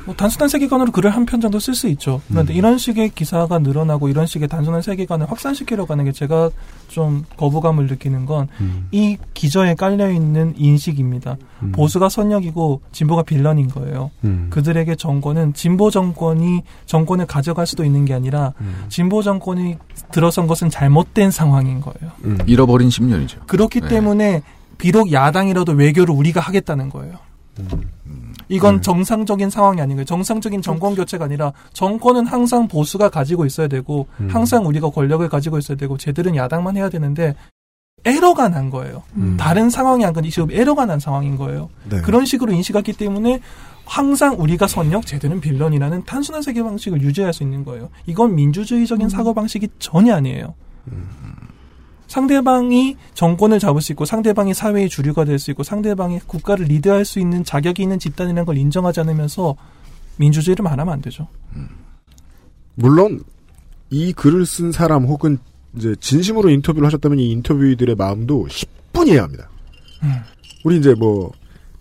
뭐 단순한 세계관으로 글을 한 편 정도 쓸 수 있죠. 그런데 이런 식의 기사가 늘어나고 이런 식의 단순한 세계관을 확산시키려고 하는 게 제가 좀 거부감을 느끼는 건이 기저에 깔려 있는 인식입니다. 보수가 선역이고 진보가 빌런인 거예요. 음. 그들에게 정권은 진보 정권이 정권을 가져갈 수도 있는 게 아니라 진보 정권이 들어선 것은 잘못된 상황인 거예요. 음. 잃어버린 10년이죠. 그렇기 네. 때문에 비록 야당이라도 외교를 우리가 하겠다는 거예요. 이건 음. 정상적인 상황이 아닌 거예요. 정상적인 정권 교체가 아니라 정권은 항상 보수가 가지고 있어야 되고 음. 항상 우리가 권력을 가지고 있어야 되고 쟤들은 야당만 해야 되는데 에러가 난 거예요. 음. 다른 상황이 안 건데 지금 에러가 난 상황인 거예요. 네. 그런 식으로 인식하기 때문에 항상 우리가 선역, 쟤들은 빌런이라는 단순한 세계 방식을 유지할 수 있는 거예요. 이건 민주주의적인 사고 방식이 전혀 아니에요. 상대방이 정권을 잡을 수 있고 상대방이 사회의 주류가 될 수 있고 상대방이 국가를 리드할 수 있는 자격이 있는 집단이라는 걸 인정하지 않으면서 민주주의를 말하면 안 되죠. 물론 이 글을 쓴 사람 혹은 이제 진심으로 인터뷰를 하셨다면 이 인터뷰들의 마음도 10분 이해야 합니다. 우리 이제 뭐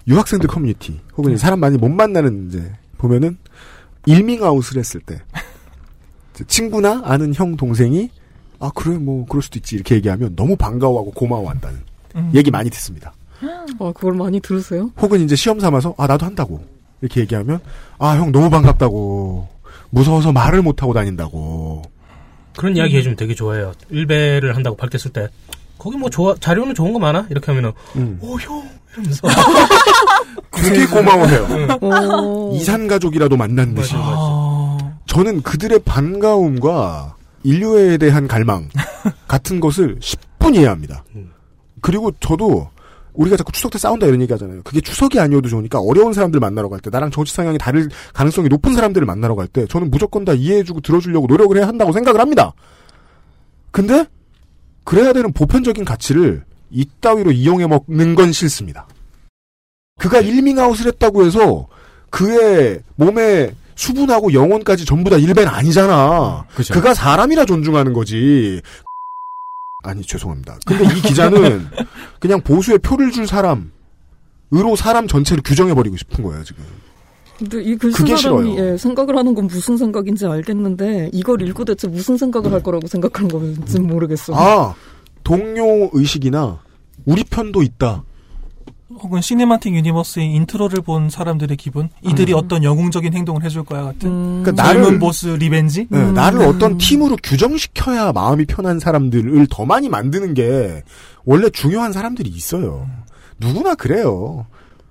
유학생들 커뮤니티 혹은 사람 많이 못 만나는 이제 보면은 일밍아웃을 했을 때 (laughs) 친구나 아는 형 동생이 아 그래 뭐 그럴 수도 있지 이렇게 얘기하면 너무 반가워하고 고마워한다는 음. 얘기 많이 듣습니다. 아, 그걸 많이 들으세요? 혹은 이제 시험 삼아서 아 나도 한다고 이렇게 얘기하면 아 형 너무 반갑다고 무서워서 말을 못 하고 다닌다고 그런 이야기 해주면 되게 좋아해요. 일배를 한다고 밝혔을 때 거기 뭐 좋아 자료는 좋은 거 많아 이렇게 하면은 오형 이러면서 (laughs) 되게 고마워해요. 어. 이산 가족이라도 만난 듯이. 저는 그들의 반가움과 인류에 대한 갈망 (laughs) 같은 것을 10분 이해합니다. 그리고 저도 우리가 자꾸 추석 때 싸운다 이런 얘기 하잖아요. 그게 추석이 아니어도 좋으니까 어려운 사람들 만나러 갈 때, 나랑 정치 성향이 다를 가능성이 높은 사람들을 만나러 갈 때, 저는 무조건 다 이해해주고 들어주려고 노력을 해야 한다고 생각을 합니다. 근데, 그래야 되는 보편적인 가치를 이따위로 이용해 먹는 건 싫습니다. 그가 일밍아웃을 했다고 해서 그의 몸에 수분하고 영혼까지 전부 다 일배는 아니잖아. 그죠. 그가 사람이라 존중하는 거지. 아니 죄송합니다. 근데 이 기자는 (laughs) 그냥 보수의 표를 줄 사람 으로 사람 전체를 규정해 버리고 싶은 거예요, 지금. 근데 이 글쓴 그게 사람이 싫어요. 예, 생각을 하는 건 무슨 생각인지 알겠는데 이걸 읽고 대체 무슨 생각을 할 거라고 생각하는 건지 모르겠어. 아, 동료 의식이나 우리 편도 있다. 혹은 cinematic universe의 intro를 본 사람들의 기분, 이들이 어떤 영웅적인 행동을 해줄 거야 같은. 그러니까 젊은 나를- 보스 revenge. 네, 나를 어떤 팀으로 규정시켜야 마음이 편한 사람들을 더 많이 만드는 게 원래 중요한 사람들이 있어요. 누구나 그래요.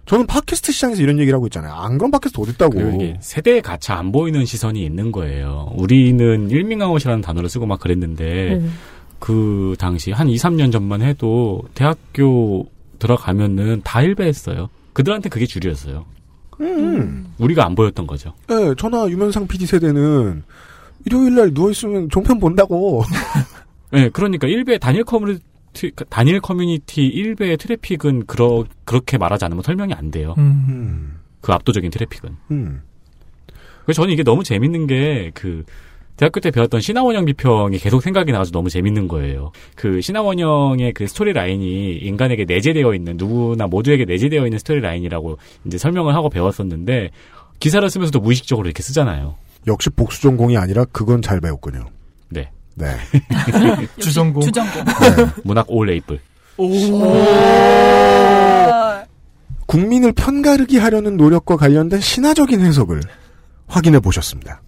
저는 팟캐스트 시장에서 이런 얘기를 하고 있잖아요. 안 그런 팟캐스트 어딨다고. 세대에 갇혀 안 보이는 시선이 있는 거예요. 우리는 일밍아웃이라는 단어를 쓰고 막 그랬는데 음. 그 당시 한 2, 3년 전만 해도 대학교 들어가면은 다 일베했어요. 그들한테 그게 주류였어요. 음. 우리가 안 보였던 거죠. 네, 저나 유면상 PD 세대는 일요일 날 누워 있으면 종편 본다고. 네, (laughs) 그러니까 일베 단일 커뮤니티 단일 커뮤니티 일베의 트래픽은 그러, 그렇게 말하지 않으면 설명이 안 돼요. 음. 그 압도적인 트래픽은. 음. 그래서 저는 이게 너무 재밌는 게 그 대학교 때 배웠던 신화원형 비평이 계속 생각이 나서 너무 재밌는 거예요. 그 신화원형의 그 스토리 라인이 인간에게 내재되어 있는 누구나 모두에게 내재되어 있는 스토리 라인이라고 이제 설명을 하고 배웠었는데 기사를 쓰면서도 무의식적으로 이렇게 쓰잖아요. 역시 복수 전공이 아니라 그건 잘 배웠군요. 네. 네. (laughs) 주전공. 주전공. 문학 올 레이플. 국민을 편가르기 하려는 노력과 관련된 신화적인 해석을 확인해 보셨습니다.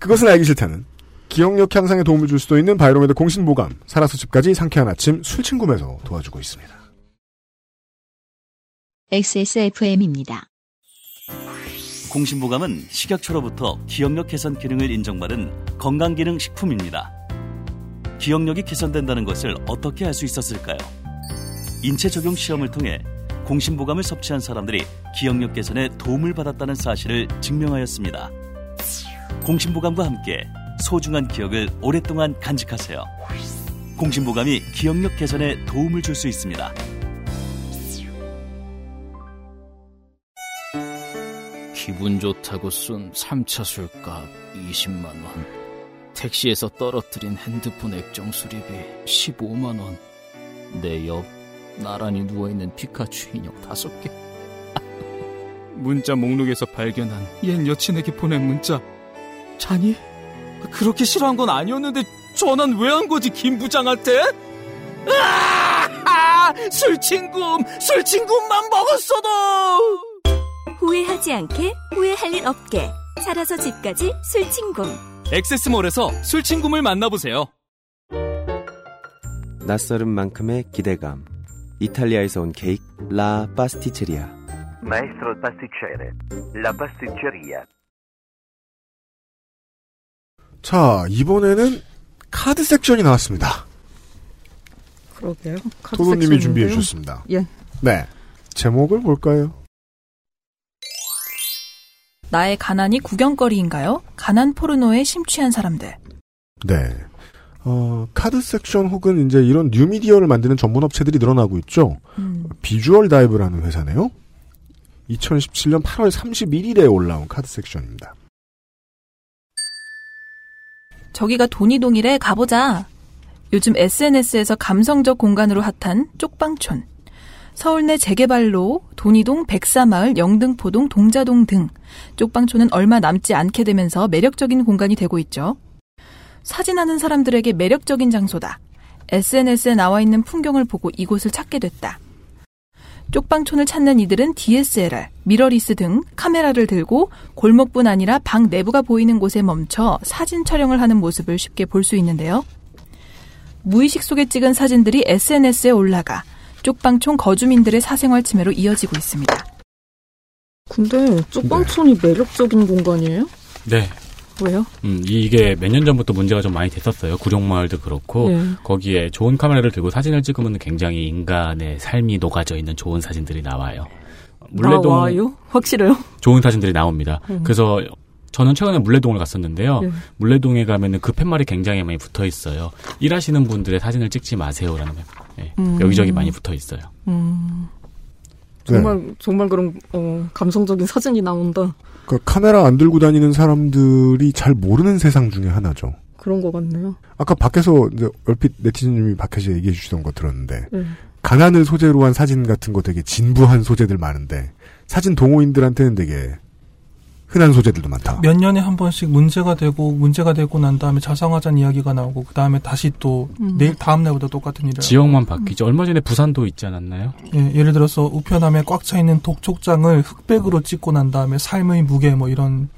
그것을 알기 싫다는 기억력 향상에 도움을 줄 수도 있는 바이로메드 공신 보감, 살아서 집까지 상쾌한 아침 술친구에서 도와주고 있습니다. XSFM입니다. 공신보감은 식약처로부터 기억력 개선 기능을 인정받은 건강기능 식품입니다. 기억력이 개선된다는 것을 어떻게 알 수 있었을까요? 인체 적용 시험을 통해 공신보감을 섭취한 사람들이 기억력 개선에 도움을 받았다는 사실을 증명하였습니다. 공신보감과 함께 소중한 기억을 오랫동안 간직하세요. 공신보감이 기억력 개선에 도움을 줄 수 있습니다. 기분 좋다고 쏜 3차 술값 20만 원. 택시에서 떨어뜨린 핸드폰 액정 수리비 15만 원. 내 옆 나란히 누워있는 피카츄 인형 5개. 문자 목록에서 발견한 옛 여친에게 보낸 문자. 자니? 그렇게 싫어한 건 아니었는데 전화는 왜 한 거지 김 부장한테? 아! 술친구, 술친구만 먹었어도. 후회하지 않게 후회할 일 없게 살아서 집까지 술친구 엑세스몰에서 술친구를 만나보세요. 낯설은 만큼의 기대감. 이탈리아에서 온 케이크 라 파스티체리아. Maestro pasticcere. La pasticceria. 자, 이번에는 카드 섹션이 나왔습니다. 그러게요. 카드 토도님이. 준비해 주셨습니다. 예. 네. 제목을 볼까요? 나의 가난이 구경거리인가요? 가난 포르노에 심취한 사람들. 네. 어, 카드 섹션 혹은 이제 이런 뉴미디어를 만드는 전문 업체들이 늘어나고 있죠. 음. 비주얼 다이브라는 회사네요. 2017년 8월 31일에 올라온 카드 섹션입니다. 저기가 돈의동이래 가보자. 요즘 SNS에서 감성적 공간으로 핫한 쪽방촌. 서울 내 재개발로 돈이동, 백사마을, 영등포동, 동자동 등 쪽방촌은 얼마 남지 않게 되면서 매력적인 공간이 되고 있죠. 사진하는 사람들에게 매력적인 장소다. SNS에 나와 있는 풍경을 보고 이곳을 찾게 됐다. 쪽방촌을 찾는 이들은 DSLR, 미러리스 등 카메라를 들고 골목뿐 아니라 방 내부가 보이는 곳에 멈춰 사진 촬영을 하는 모습을 쉽게 볼 수 있는데요. 무의식 속에 찍은 사진들이 SNS에 올라가 쪽방촌 거주민들의 사생활 침해로 이어지고 있습니다. 근데 쪽방촌이 매력적인 공간이에요? 네. 왜요? 음, 이게 몇 년 전부터 문제가 좀 많이 됐었어요. 구룡마을도 그렇고 네. 거기에 좋은 카메라를 들고 사진을 찍으면 굉장히 인간의 삶이 녹아져 있는 좋은 사진들이 나와요. 물레동 나와요? 확실해요? 좋은 사진들이 나옵니다. 음. 그래서 저는 최근에 물레동을 갔었는데요. 네. 물레동에 가면은 그 팻말이 굉장히 많이 붙어 있어요. 일하시는 분들의 사진을 찍지 마세요라는 예, 음. 여기저기 많이 붙어 있어요. 음. 정말 네. 정말 그런 어, 감성적인 사진이 나온다. 그 카메라 안 들고 다니는 사람들이 잘 모르는 세상 중에 하나죠. 그런 것 같네요. 아까 밖에서 이제 얼핏 네티즌님이 밖에서 얘기해 주시던 거 들었는데 네. 가난을 소재로 한 사진 같은 거 되게 진부한 소재들 많은데 사진 동호인들한테는 되게 흔한 소재들도 많다. 몇 년에 한 번씩 문제가 되고 문제가 되고 난 다음에 자상하자는 이야기가 나오고 그 다음에 다시 또 음. 내일 다음 날보다 똑같은 일을 지역만 바뀌죠. 얼마 전에 부산도 있지 않았나요? 예, 예를 들어서 우편함에 꽉 차 있는 독촉장을 흑백으로 찍고 난 다음에 삶의 무게 뭐 이런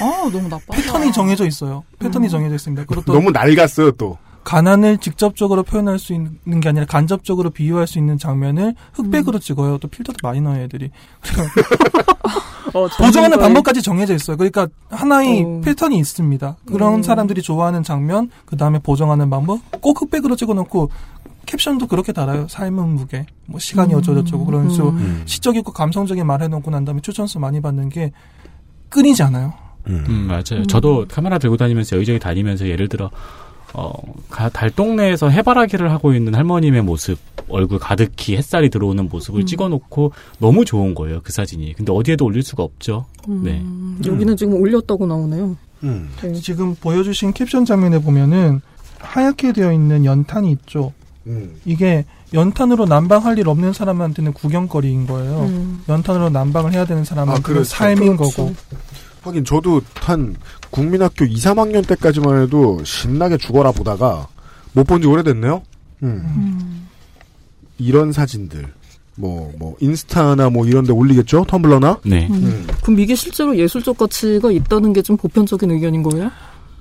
아 너무 나빠. 패턴이 정해져 있어요. 패턴이 정해져 있습니다. 또 너무 낡았어요 또. 가난을 직접적으로 표현할 수 있는 게 아니라 간접적으로 비유할 수 있는 장면을 음. 흑백으로 찍어요. 또 필터도 많이 넣어요, 애들이. (laughs) 어, 보정하는 방법까지 정해져 있어요. 그러니까 하나의 어. 패턴이 있습니다. 그런 음. 사람들이 좋아하는 장면, 그 다음에 보정하는 방법, 꼭 흑백으로 찍어놓고 캡션도 그렇게 달아요. 삶은 무게, 뭐 시간이 음. 어쩌고저쩌고 그런 식으로 음. 시적이고 감성적인 말 해놓고 난 다음에 추천수 많이 받는 게 끊이지 않아요. 음, 맞아요. 저도 카메라 들고 다니면서 여기저기 다니면서 예를 들어 어, 가- 달동네에서 해바라기를 하고 있는 할머님의 모습, 얼굴 가득히 het살이 들어오는 모습을 음. 찍어놓고 너무 좋은 거예요, 그 사진이. 근데 어디에도 올릴 수가 없죠. 음, 네. 여기는 지금 올렸다고 나오네요. 음. 네. 지금 보여주신 캡션 장면에 보면은 하얗게 되어 있는 연탄이 있죠. 음. 이게 연탄으로 난방할 일 없는 사람한테는 구경거리인 거예요. 음. 연탄으로 난방을 해야 되는 사람한테는 그렇죠. 삶인 그렇죠. 거고. 하긴 저도 한 국민학교 2, 3학년 때까지만 해도 신나게 죽어라 보다가 못 본 지 오래됐네요. 음. 이런 사진들 뭐 뭐 인스타나 뭐 이런 데 올리겠죠? 텀블러나? 네. 음. 그럼 이게 실제로 예술적 가치가 있다는 게 좀 보편적인 의견인 거예요?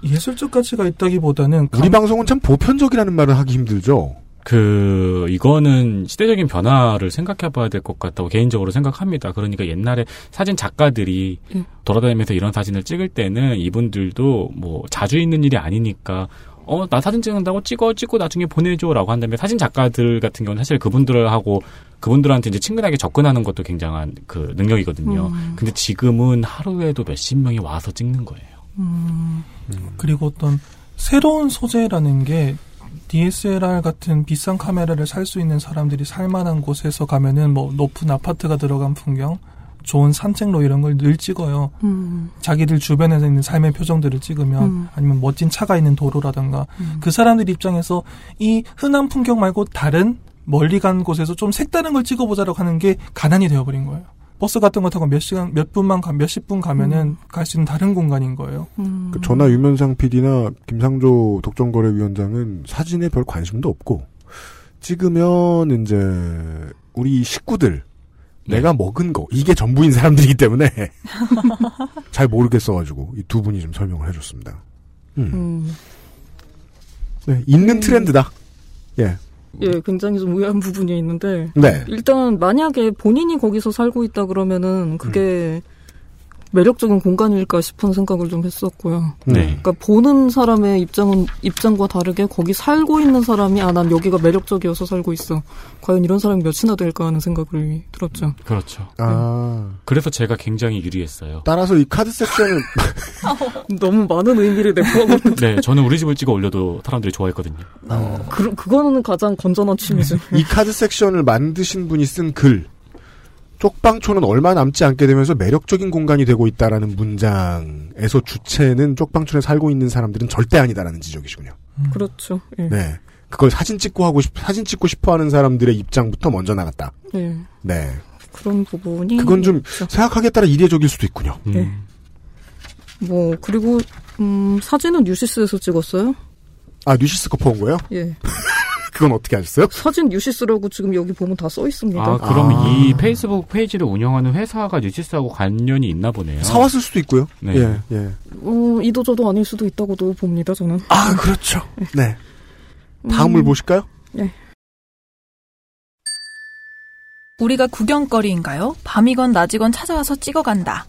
예술적 가치가 있다기보다는 우리 방송은 참 보편적이라는 말을 하기 힘들죠. 그 이거는 시대적인 변화를 생각해봐야 될 것 같다고 개인적으로 생각합니다. 그러니까 옛날에 사진 작가들이 예. 돌아다니면서 이런 사진을 찍을 때는 이분들도 뭐 자주 있는 일이 아니니까 어 나 사진 찍는다고 찍어 찍고 나중에 보내줘라고 한다면 사진 작가들 같은 경우는 사실 그분들하고 그분들한테 이제 친근하게 접근하는 것도 굉장한 그 능력이거든요. 음. 근데 지금은 하루에도 몇십 명이 와서 찍는 거예요. 그리고 어떤 새로운 소재라는 게 DSLR 같은 비싼 카메라를 살 수 있는 사람들이 살만한 곳에서 가면은 뭐 높은 아파트가 들어간 풍경, 좋은 산책로 이런 걸 늘 찍어요. 음. 자기들 주변에서 있는 삶의 표정들을 찍으면 음. 아니면 멋진 차가 있는 도로라든가 그 사람들 입장에서 이 흔한 풍경 말고 다른 멀리 간 곳에서 좀 색다른 걸 찍어보자라고 하는 게 가난이 되어버린 거예요. 버스 같은 거 타고 몇 시간, 몇 분만 가, 몇십 분 가면은 갈수 있는 다른 공간인 거예요. 그 전화 유면상 PD나 김상조 독점거래위원장은 사진에 별 관심도 없고 찍으면 이제 우리 식구들 내가 먹은 거 이게 전부인 사람들이기 때문에 (laughs) 잘 모르겠어가지고 이 두 분이 좀 설명을 해줬습니다. 음. 음. 네, 있는 트렌드다. 예. 예, 굉장히 좀 의아한 부분이 있는데. 네. 일단, 만약에 본인이 거기서 살고 있다 그러면은, 그게 매력적인 공간일까 싶은 생각을 좀 했었고요. 네. 그러니까 보는 사람의 입장은, 입장과 다르게 거기 살고 있는 사람이, 아, 난 여기가 매력적이어서 살고 있어. 과연 이런 사람이 몇이나 될까 하는 생각을 들었죠. 그렇죠. 아. 그래서 제가 굉장히 유리했어요. 따라서 이 카드 섹션은 (laughs) 너무 많은 의미를 내포하고 있는. (laughs) 네, 저는 우리 집을 찍어 올려도 사람들이 좋아했거든요. 그, 그거는 가장 건전한 취미죠. 이 카드 섹션을 만드신 분이 쓴 글. 쪽방촌은 얼마 남지 않게 되면서 매력적인 공간이 되고 있다라는 문장에서 주체는 쪽방촌에 살고 있는 사람들은 절대 아니다라는 지적이시군요. 그렇죠. 예. 네. 그걸 사진 찍고 하고 싶, 사진 찍고 싶어 하는 사람들의 입장부터 먼저 나갔다. 네. 네. 그런 부분이. 그건 좀 있죠. 생각하기에 따라 이례적일 수도 있군요. 네. 뭐, 그리고, 음, 사진은 뉴시스에서 찍었어요? 아, 뉴시스 거 퍼온 거예요? 예. (laughs) 그건 어떻게 하셨어요? 사진 뉴시스라고 지금 여기 보면 다 써 있습니다. 아, 그럼 이 페이스북 페이지를 운영하는 회사가 뉴시스하고 관련이 있나 보네요. 사왔을 수도 있고요. 네. 예, 예. 어, 이도저도 아닐 수도 있다고도 봅니다, 저는. 아, 그렇죠. 네. 다음을 음. 보실까요? 네. 우리가 구경거리인가요? 밤이건 낮이건 찾아와서 찍어간다.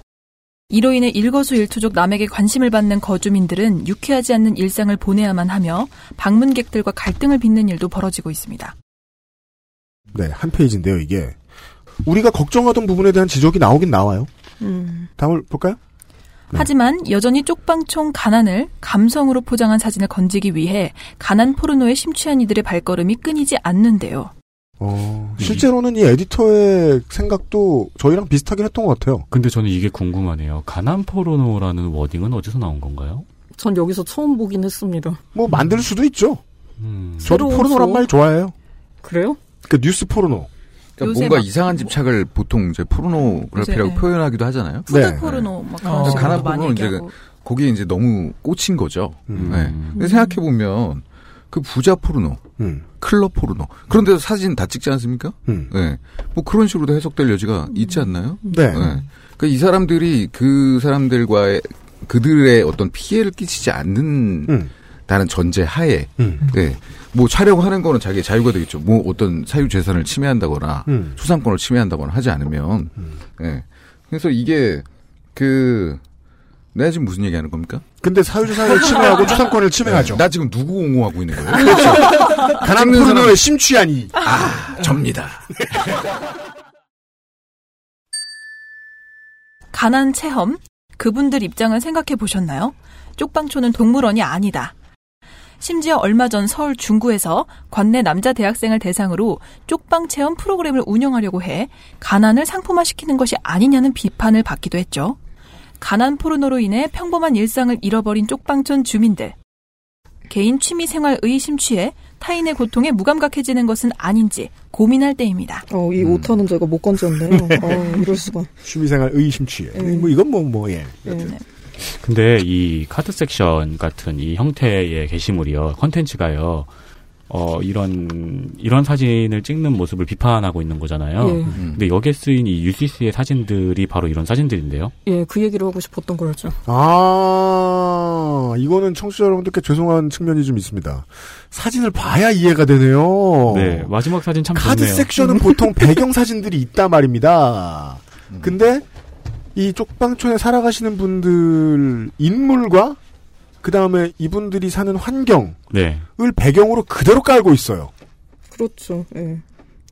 이로 인해 일거수일투족 남에게 관심을 받는 거주민들은 유쾌하지 않는 일상을 보내야만 하며 방문객들과 갈등을 빚는 일도 벌어지고 있습니다. 네, 한 페이지인데요, 이게. 우리가 걱정하던 부분에 대한 지적이 나오긴 나와요. 음. 다음을 볼까요? 하지만 여전히 쪽방촌 가난을 감성으로 포장한 사진을 건지기 위해 가난 포르노에 심취한 이들의 발걸음이 끊이지 않는데요. 어, 실제로는 이 에디터의 생각도 저희랑 비슷하긴 했던 것 같아요. 근데 저는 이게 궁금하네요. 가난 포르노라는 wording은 어디서 나온 건가요? 전 여기서 처음 보긴 했습니다. 뭐, 만들 수도 있죠. 음. 저도 포르노란? 말 좋아해요. 그래요? 그 뉴스 포르노. 그러니까 뭔가 이상한 집착을 보통 이제 포르노그래피라고 네. 표현하기도 하잖아요. 푸드 네. 포르노 막 그런 어, 가난 포르노 이제. 거기에 이제 너무 꽂힌 거죠. 음. 네. 근데 생각해 보면 그 부자 포르노, 음. 클럽 포르노 그런 데서 사진 다 찍지 않습니까? 음. 네. 뭐 그런 식으로도 해석될 여지가 있지 않나요? 네. 그러니까 이 사람들이 그 사람들과의 그들의 어떤 피해를 끼치지 않는 다는 전제 하에 음. 네. 뭐 촬영하는 거는 자기의 자유가 되겠죠. 뭐 어떤 사유 재산을 침해한다거나 음. 초상권을 침해한다거나 하지 않으면 네. 그래서 이게 그 내가 지금 무슨 얘기하는 겁니까? 근데 사유재산을 침해하고 (laughs) 초상권을 침해하죠. 나 지금 누구 옹호하고 있는 거예요? 가난 찍는 포르노에 사람- 심취한 이. 아, 접니다. 가난 체험? 그분들 입장을 생각해 보셨나요? 쪽방촌은 동물원이 아니다. 심지어 얼마 전 서울 중구에서 관내 남자 대학생을 대상으로 쪽방 체험 프로그램을 운영하려고 해 가난을 상품화시키는 것이 아니냐는 비판을 받기도 했죠. 가난 포르노로 인해 평범한 일상을 잃어버린 쪽방촌 주민들. 개인 취미 생활 의 심취에 타인의 고통에 무감각해지는 것은 아닌지 고민할 때입니다. 어, 이 오타는 제가 못 건졌네요. (laughs) 어, 이럴 수가. 취미 생활 의심취에. 네. 뭐 이건 뭐, 뭐, 예. 근데 이 카드 섹션 같은 이 형태의 게시물이요, 컨텐츠가요, 어, 이런, 이런 사진을 찍는 모습을 비판하고 있는 거잖아요. 예. 근데 여기에 쓰인 이 유시스의 사진들이 바로 이런 사진들인데요. 예, 그 얘기를 하고 싶었던 거였죠. 아, 이거는 청취자 여러분들께 죄송한 측면이 좀 있습니다. 사진을 봐야 이해가 되네요. 네, 마지막 사진 참 카드 좋네요. 섹션은 보통 (laughs) 배경 사진들이 있단 말입니다. 근데 이 쪽방촌에 살아가시는 분들 인물과 그 다음에 이분들이 사는 환경을 네. 배경으로 그대로 깔고 있어요. 그렇죠. 예.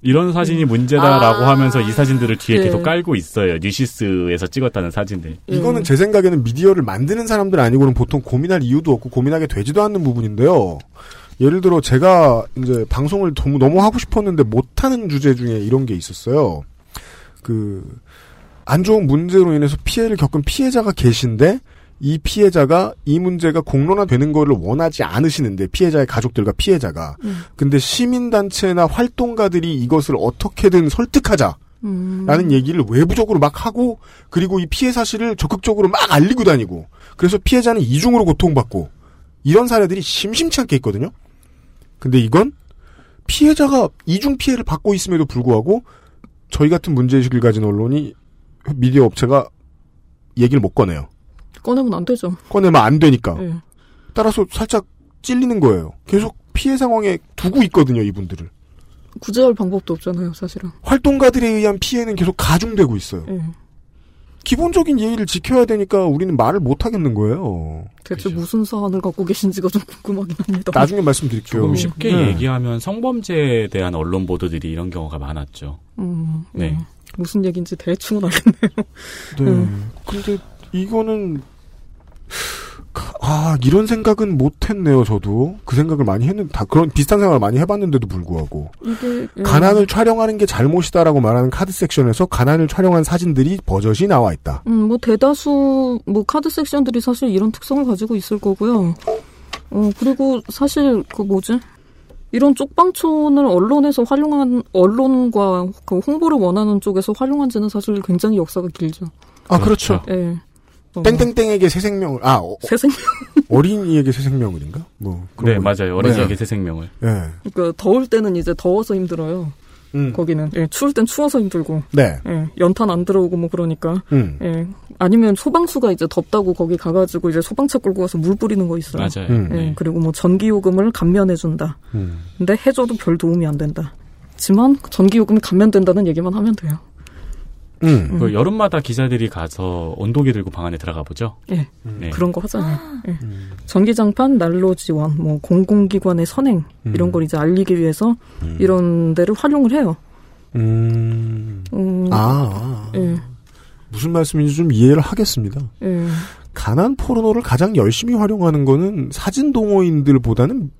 이런 사진이 문제다라고 아. 하면서 이 사진들을 뒤에 네. 계속 깔고 있어요. 뉴시스에서 찍었다는 사진들. 이거는 제 생각에는 미디어를 만드는 사람들 아니고는 보통 고민할 이유도 없고 고민하게 되지도 않는 부분인데요. 예를 들어 제가 이제 방송을 너무, 너무 하고 싶었는데 못하는 주제 중에 이런 게 있었어요. 그, 안 좋은 문제로 인해서 피해를 겪은 피해자가 계신데 이 피해자가 이 문제가 공론화되는 거를 원하지 않으시는데 피해자의 가족들과 피해자가 근데 시민단체나 활동가들이 이것을 어떻게든 설득하자 음. 라는 얘기를 외부적으로 막 하고 그리고 이 피해 사실을 적극적으로 막 알리고 다니고 그래서 피해자는 이중으로 고통받고 이런 사례들이 심심치 않게 있거든요. 근데 이건 피해자가 이중 피해를 받고 있음에도 불구하고 저희 같은 문제의식을 가진 언론이 미디어 업체가 얘기를 못 꺼내요. 꺼내면 안 되죠. 꺼내면 안 되니까. 예. 따라서 살짝 찔리는 거예요. 계속 피해 상황에 두고 있거든요, 이분들을. 구제할 방법도 없잖아요, 사실은. 활동가들에 의한 피해는 계속 가중되고 있어요. 예. 기본적인 예의를 지켜야 되니까 우리는 말을 못 하겠는 거예요. 대체 무슨 사안을 갖고 계신지가 좀 궁금하긴 합니다. 나중에 말씀드릴게요. 조금 쉽게 네. 얘기하면 성범죄에 대한 언론 보도들이 이런 경우가 많았죠. 음, 네. 음. 무슨 얘기인지 대충은 알겠네요. 네. 음. 근데 이거는 아 이런 생각은 못했네요. 저도 그 생각을 많이 했는 다 그런 비슷한 생각을 많이 해봤는데도 불구하고 이게 예. 가난을 촬영하는 게 잘못이다라고 말하는 카드 섹션에서 가난을 촬영한 사진들이 버젓이 나와 있다. 음, 뭐 대다수 뭐 카드 섹션들이 사실 이런 특성을 가지고 있을 거고요. 어 그리고 사실 그 뭐지? 이런 쪽방촌을 언론에서 활용한 언론과 그 홍보를 원하는 쪽에서 활용한 지는 사실 굉장히 역사가 길죠. 아 그렇죠. 예. 어, 땡땡땡에게 새 생명을 아 어, 새 생명. (laughs) 어린이에게 새 생명을인가? 뭐 네, 그런 거. 맞아요. 어린이에게 네. 새 생명을. 네. 그러니까 더울 때는 이제 더워서 힘들어요. 음. 거기는 예, 추울 땐 추워서 힘들고. 네. 예, 연탄 안 들어오고 뭐 그러니까. 음. 예. 아니면 소방수가 이제 덥다고 거기 가가지고 이제 소방차 끌고 가서 물 뿌리는 거 있어요. 맞아요. 음. 예, 네. 그리고 뭐 전기 요금을 감면해 준다. 음. 근데 해줘도 별 도움이 안 된다. 지만 전기 요금이 감면된다는 얘기만 하면 돼요. 음. 그 여름마다 기자들이 가서 온도계 들고 방 안에 들어가 보죠. 예, 네. 그런 거 하잖아요. 예. 전기장판, 난로 지원, 뭐 공공기관의 선행 이런 걸 이제 알리기 위해서 이런 데를 활용을 해요. 음. 음, 아, 아. 예, 무슨 말씀인지 좀 이해를 하겠습니다. 예. 가난 포르노를 가장 열심히 활용하는 거는 사진 동호인들보다는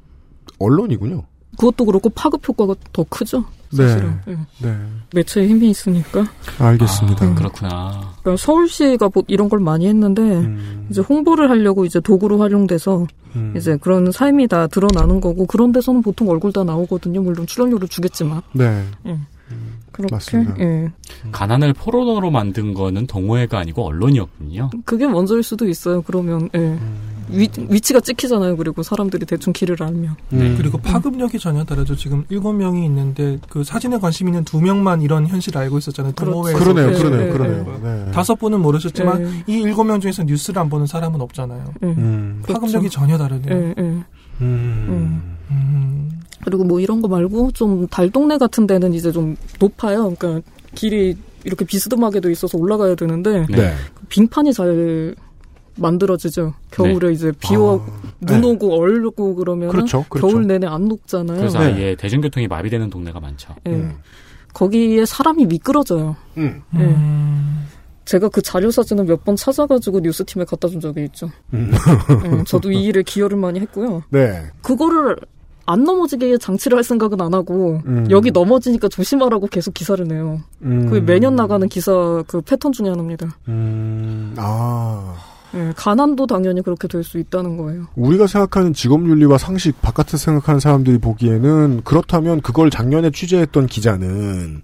언론이군요. 그것도 그렇고 파급 효과가 더 크죠. 사실은. 네. 예. 네. 매체에 힘이 있으니까. 알겠습니다. 아, 그렇구나. 그러니까 서울시가 뭐 이런 걸 많이 했는데 음. 이제 홍보를 하려고 이제 도구로 활용돼서 음. 이제 그런 삶이 다 드러나는 거고 그런 데서는 보통 얼굴 다 나오거든요. 물론 출연료를 주겠지만. 네. 예. 그렇게 맞습니다. 예. 가난을 포로노로 만든 거는 동호회가 아니고 언론이었군요. 그게 먼저일 수도 있어요. 그러면 예. 음. 위, 위치가 찍히잖아요. 그리고 사람들이 대충 길을 알면. 음. 그리고 파급력이 전혀 다르죠. 지금 일곱 명이 있는데 그 사진에 관심 있는 두 명만 이런 현실을 알고 있었잖아요. 동호회에서. 그러네요, 네, 그러네요, 네, 그러네요. 네. 네. 다섯 분은 모르셨지만 네. 이 일곱 명 중에서 뉴스를 안 보는 사람은 없잖아요. 예. 음. 파급력이 전혀 다르네요. 음. 음. 그리고 뭐 이런 거 말고 좀 달동네 같은 데는 이제 좀 높아요. 그러니까 길이 이렇게 비스듬하게 돼 있어서 올라가야 되는데 네. 빙판이 잘 만들어지죠. 겨울에 이제 비와 눈 오고 얼고 그러면 그렇죠, 그렇죠. 겨울 내내 안 녹잖아요. 그래서 아예 대중교통이 마비되는 동네가 많죠. 예. 거기에 사람이 미끄러져요. 음. 예. 제가 그 자료 사진을 몇 번 찾아가지고 뉴스팀에 갖다 준 적이 있죠. 음. 예, 저도 이 일에 기여를 많이 했고요. 네. 그거를 안 넘어지게 장치를 할 생각은 안 하고 음. 여기 넘어지니까 조심하라고 계속 기사를 내요. 음. 그게 매년 나가는 기사 그 패턴 중에 하나입니다. 음. 아. 예, 가난도 당연히 그렇게 될 수 있다는 거예요. 우리가 생각하는 직업윤리와 상식 바깥에서 생각하는 사람들이 보기에는 그렇다면 그걸 작년에 취재했던 기자는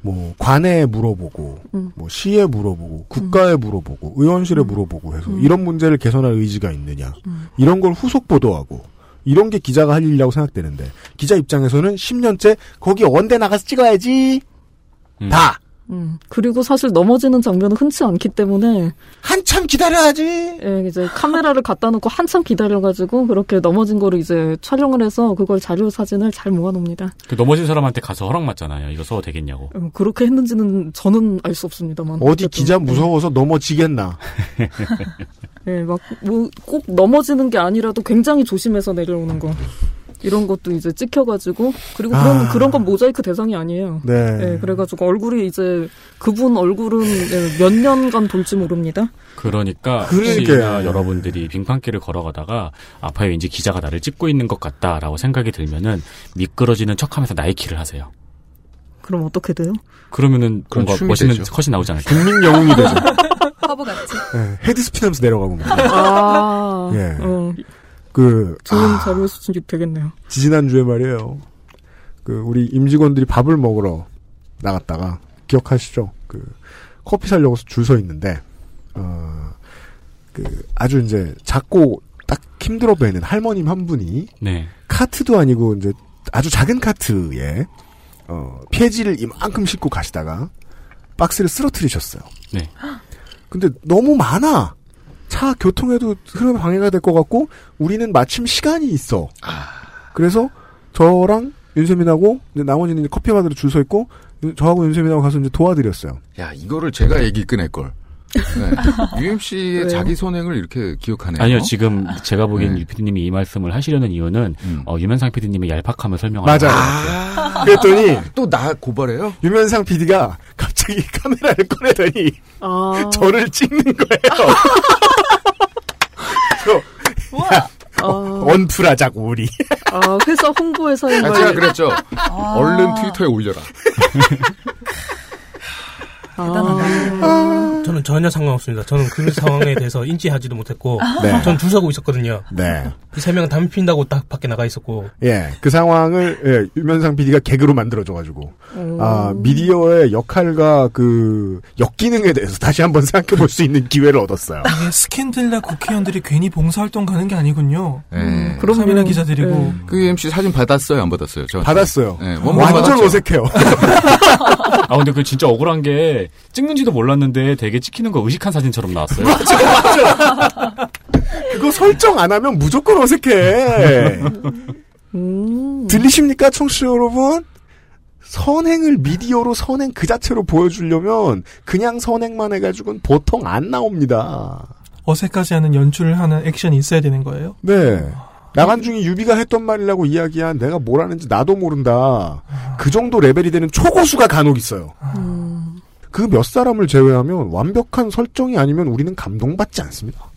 뭐 관에 물어보고 음. 뭐 시에 물어보고 국가에 물어보고 의원실에 물어보고 해서 음. 이런 문제를 개선할 의지가 있느냐. 이런 걸 후속 보도하고 이런 게 기자가 할 일이라고 생각되는데 기자 입장에서는 10년째 거기 언제 나가서 찍어야지. 다 음, 그리고 사실 넘어지는 장면은 흔치 않기 때문에 한참 기다려야지. 예, 이제 카메라를 갖다 놓고 한참 기다려가지고 그렇게 넘어진 거를 이제 촬영을 해서 그걸 자료 사진을 잘 모아놓습니다. 그 넘어진 사람한테 가서 허락 맞잖아요. 이거 써도 되겠냐고. 음, 그렇게 했는지는 저는 알 수 없습니다만. 어디 어쨌든. 기자 무서워서 넘어지겠나. 예, 막, 뭐, 꼭 넘어지는 게 아니라도 굉장히 조심해서 내려오는 거. 이런 것도 이제 찍혀가지고, 그리고 그런, 아. 그런 건 모자이크 대상이 아니에요. 네. 예, 그래가지고 얼굴이 이제, 그분 얼굴은 예, 몇 년간 돌지 모릅니다. 그러니까 그러니까요. 혹시나 여러분들이 빙판길을 걸어가다가 앞에 왠지 기자가 나를 찍고 있는 것 같다라고 생각이 들면은 미끄러지는 척하면서 나이키를 하세요. 그럼 어떻게 돼요? 그러면은 뭔가 멋있는 되죠. 컷이 나오지 않을까? 국민 영웅이 되죠. (laughs) 화보 같지? 네, 헤드스핀 하면서 내려가고 막. 아, 예. 어, 그, 좋은 자료 수준이 되겠네요. 지지난 주에 말이에요. 그, 우리 임직원들이 밥을 먹으러 나갔다가, 기억하시죠? 그, 커피 사려고 줄 서 있는데, 어, 그, 아주 이제 작고 딱 힘들어 보이는 할머님 한 분이, 네. 카트도 아니고 이제 아주 작은 카트에, 어, 폐지를 이만큼 싣고 가시다가, 박스를 쓰러뜨리셨어요. 네. 근데 너무 많아. 차 교통에도 흐름 방해가 될 것 같고 우리는 마침 시간이 있어. 그래서 저랑 윤세민하고 이제 나머지는 이제 커피 받으러 줄 서 있고 저하고 윤세민하고 가서 이제 도와드렸어요. 야, 이거를 제가 얘기 꺼낼 걸. 네. (laughs) UMC의? 자기 선행을 이렇게 기억하네요. 아니요, 지금 제가 보기엔 네. 유 PD님이 이 말씀을 하시려는 이유는, 어, 유면상 PD님의 얄팍함을 설명하는 맞아요. 거예요. 그랬더니 또 나 고발해요? 유면상 PD가 갑자기 (laughs) 카메라를 꺼내더니 아. 저를 찍는 거예요. 그래서 야, 어, 언플하자고 우리. 아, 회사 홍보회사인 아, 걸. 제가 그랬죠. 아. 얼른 트위터에 올려라. (laughs) 아. 저는 전혀 상관없습니다. 저는 그 상황에 대해서 인지하지도 못했고, 네. 전줄 서고 있었거든요. 네. 이세 명은 담배 핀다고 딱 밖에 나가 있었고. 예, 그 상황을 예, 유면상 PD가 개그로 만들어줘가지고 음. 아 미디어의 역할과 그 역기능에 대해서 다시 한번 생각해 볼 수 있는 기회를 얻었어요. 이게 스캔들나 국회의원들이 괜히 봉사활동 가는 게 아니군요. 네. 카메라 기자들이고. 그 UMC 사진 받았어요, 안 받았어요? 저 받았어요. 네, 원본 완전 받았죠. 어색해요. (laughs) 아, 근데 그 진짜 억울한 게, 찍는지도 몰랐는데 되게 찍히는 거 의식한 사진처럼 나왔어요. (laughs) 그거 설정 안 하면 무조건 어색해. 음. 들리십니까, 청취자 여러분? 선행을 미디어로 선행 그 자체로 보여주려면 그냥 선행만 해가지고는 보통 안 나옵니다. 어색하지 않은 연출을 하는 액션이 있어야 되는 거예요? 네. 나간 중에 유비가 했던 말이라고 이야기한 내가 뭘 하는지 나도 모른다. 그 정도 레벨이 되는 초고수가 간혹 있어요. 그몇 사람을 제외하면 완벽한 설정이 아니면 우리는 감동받지 않습니다.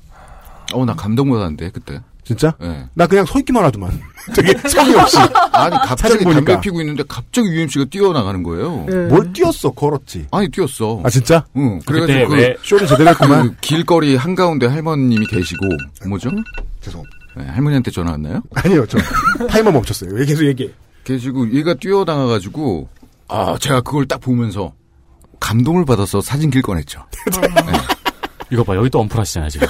어, 나 감동받았는데, 그때. 진짜? 네. 나 그냥 서 있기만 하더만. 되게 성의 없이. 아니 사진 갑자기 보니까. 담배 피고 있는데 갑자기 UMC가 뛰어나가는 거예요. 네. 뭘 뛰었어? 걸었지. 아니 뛰었어. 아 진짜? 응. 그래가지고 그 왜 쇼를 제대로 했구만. 그 길거리 한 가운데 할머님이 계시고 뭐죠? 죄송합니다. 네, 할머니한테 전화 왔나요? 아니요, 저 타이머 멈췄어요. 왜 계속 얘기해. 계시고 얘가 뛰어나가가지고 아 제가 그걸 딱 보면서 감동을 받아서 사진 길 꺼냈죠. 이거 봐 여기 또 언플하시잖아 지금.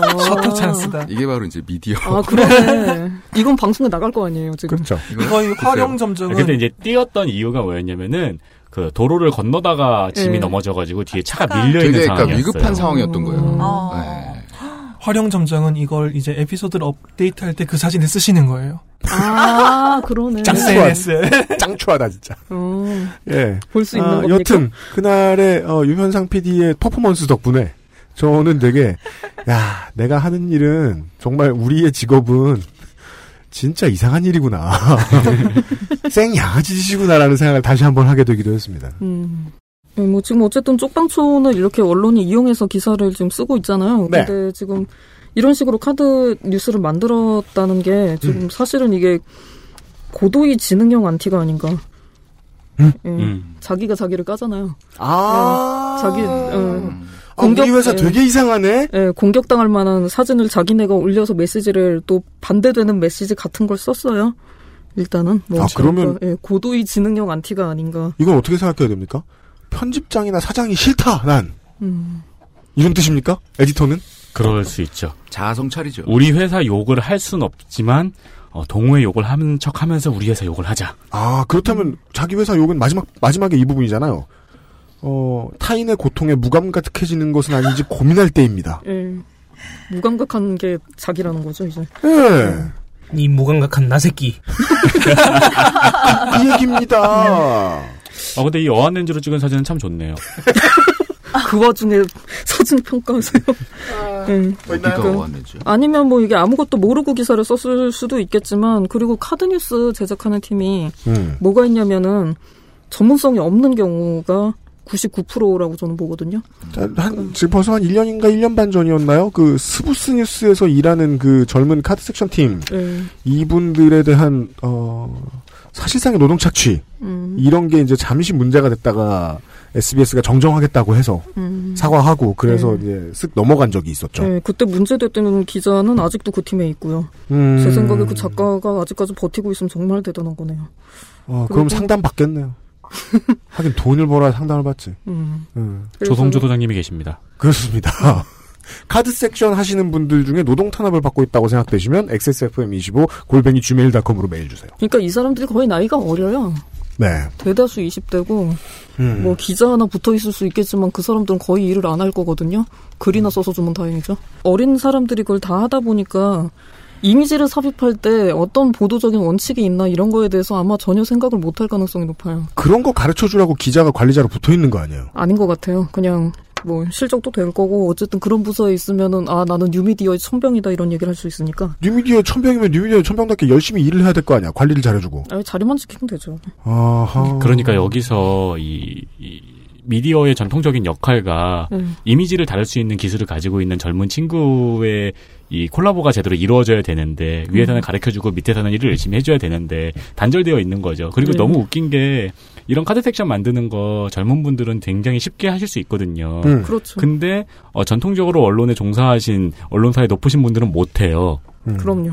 셔터 찬스다. 이게 바로 이제 미디어. 아, 그러네. 이건 방송에 나갈 거 아니에요, 지금. 그렇죠. 이거의 활용 점정은 근데 이제 뛰었던 이유가 뭐였냐면은 그 도로를 건너다가 짐이 네. 넘어져가지고 뒤에 차가 밀려 있는 되게 그러니까 상황이었어요. 위급한 상황이었던 거예요. 어. 네. 활용 점정은 이걸 이제 에피소드를 업데이트할 때 그 사진을 쓰시는 거예요. 아, 그러네. SNS. 짱추하다 진짜. 어, 예. 볼 수 있는 아, 겁니까? 여튼 그날의 어, 유현상 PD의 퍼포먼스 덕분에 저는 되게 야 내가 하는 일은 정말 우리의 직업은 진짜 이상한 일이구나. (laughs) 생 양아치 짓이구나라는 생각을 다시 한번 하게 되기도 했습니다. 음. 네, 뭐 지금 어쨌든 쪽방촌을 이렇게 언론이 이용해서 기사를 지금 쓰고 있잖아요. 네. 근데 지금 이런 식으로 카드 뉴스를 만들었다는 게 지금 음. 사실은 이게 고도의 지능형 안티가 아닌가. 음? 예, 음. 자기가 자기를 까잖아요. 아, 예, 자기 어, 아, 우리 회사 예. 되게 이상하네. 예, 공격당할 만한 사진을 자기네가 올려서 메시지를 또 반대되는 메시지 같은 걸 썼어요. 일단은 뭐 아, 그러면- 예, 고도의 지능형 안티가 아닌가. 이건 어떻게 생각해야 됩니까? 편집장이나 사장이 싫다 난 음. 이런 뜻입니까? 에디터는? 그럴 수 있죠. 자아 성찰이죠. 우리 회사 욕을 할 순 없지만 어, 동호회 욕을 하는 척하면서 우리 회사 욕을 하자. 아 그렇다면 자기 회사 욕은 마지막 마지막에 이 부분이잖아요. 어 타인의 고통에 무감각해지는 것은 아닌지 고민할 때입니다. 예. 무감각한 게 자기라는 거죠, 이제. 예. 이 무감각한 나새끼. 그 얘기입니다. 아 근데 이 어안렌즈로 찍은 사진은 참 좋네요. (laughs) 그 와중에 사진 평가하세요. 예. 어디가 그- 왔는지. 아니면 뭐 이게 아무것도 모르고 기사를 썼을 수도 있겠지만, 그리고 카드뉴스 제작하는 팀이 음. 뭐가 있냐면은 전문성이 없는 경우가 99%라고 저는 보거든요. 자, 한 지금 벌써 한 1년인가 1년 반 전이었나요? 그 스브스 뉴스에서 일하는 그 젊은 카드 섹션 팀 예. 이분들에 대한 어 사실상의 노동 착취 음. 이런 게 이제 잠시 문제가 됐다가 SBS가 정정하겠다고 해서 음. 사과하고 그래서 네. 이제 쓱 넘어간 적이 있었죠. 예, 그때 문제됐던 기자는 아직도 그 팀에 있고요. 음. 제 생각에 그 작가가 아직까지 버티고 있으면 정말 대단한 거네요. 어, 그럼 상담 받겠네요. (laughs) 하긴 돈을 벌어야 상담을 받지. 음. 음. 그래서- 조성조 도장님이 계십니다. 그렇습니다. (laughs) 카드 섹션 하시는 분들 중에 노동 탄압을 받고 있다고 생각되시면 XSFM25 골뱅이 gmail.com으로 메일 주세요. 그러니까 이 사람들이 거의 나이가 어려요. 네. 대다수 20대고 음. 뭐 기자 하나 붙어 있을 수 있겠지만 그 사람들은 거의 일을 안 할 거거든요. 글이나 써서 주면 다행이죠. 어린 사람들이 그걸 다 하다 보니까 이미지를 삽입할 때 어떤 보도적인 원칙이 있나 이런 거에 대해서 아마 전혀 생각을 못 할 가능성이 높아요. 그런 거 가르쳐 주라고 기자가 관리자로 붙어 있는 거 아니에요? 아닌 것 같아요. 그냥 뭐 실적도 될 거고 어쨌든 그런 부서에 있으면은 아 나는 뉴미디어의 천병이다 이런 얘기를 할 수 있으니까 뉴미디어 천병이면 뉴미디어 천병답게 열심히 일을 해야 될 거 아니야. 관리를 잘해주고. 아, 자리만 지키면 되죠. 아하. 그러니까 여기서 이, 이 미디어의 전통적인 역할과 음. 이미지를 다룰 수 있는 기술을 가지고 있는 젊은 친구의 이 콜라보가 제대로 이루어져야 되는데 위에서는 음. 가르쳐주고 밑에서는 일을 열심히 해줘야 되는데 단절되어 있는 거죠. 그리고 네. 너무 웃긴 게 이런 카드 섹션 만드는 거 젊은 분들은 굉장히 쉽게 하실 수 있거든요. 음. 그렇죠. 근데 어, 전통적으로 언론에 종사하신 언론사에 높으신 분들은 못해요. 음. 그럼요.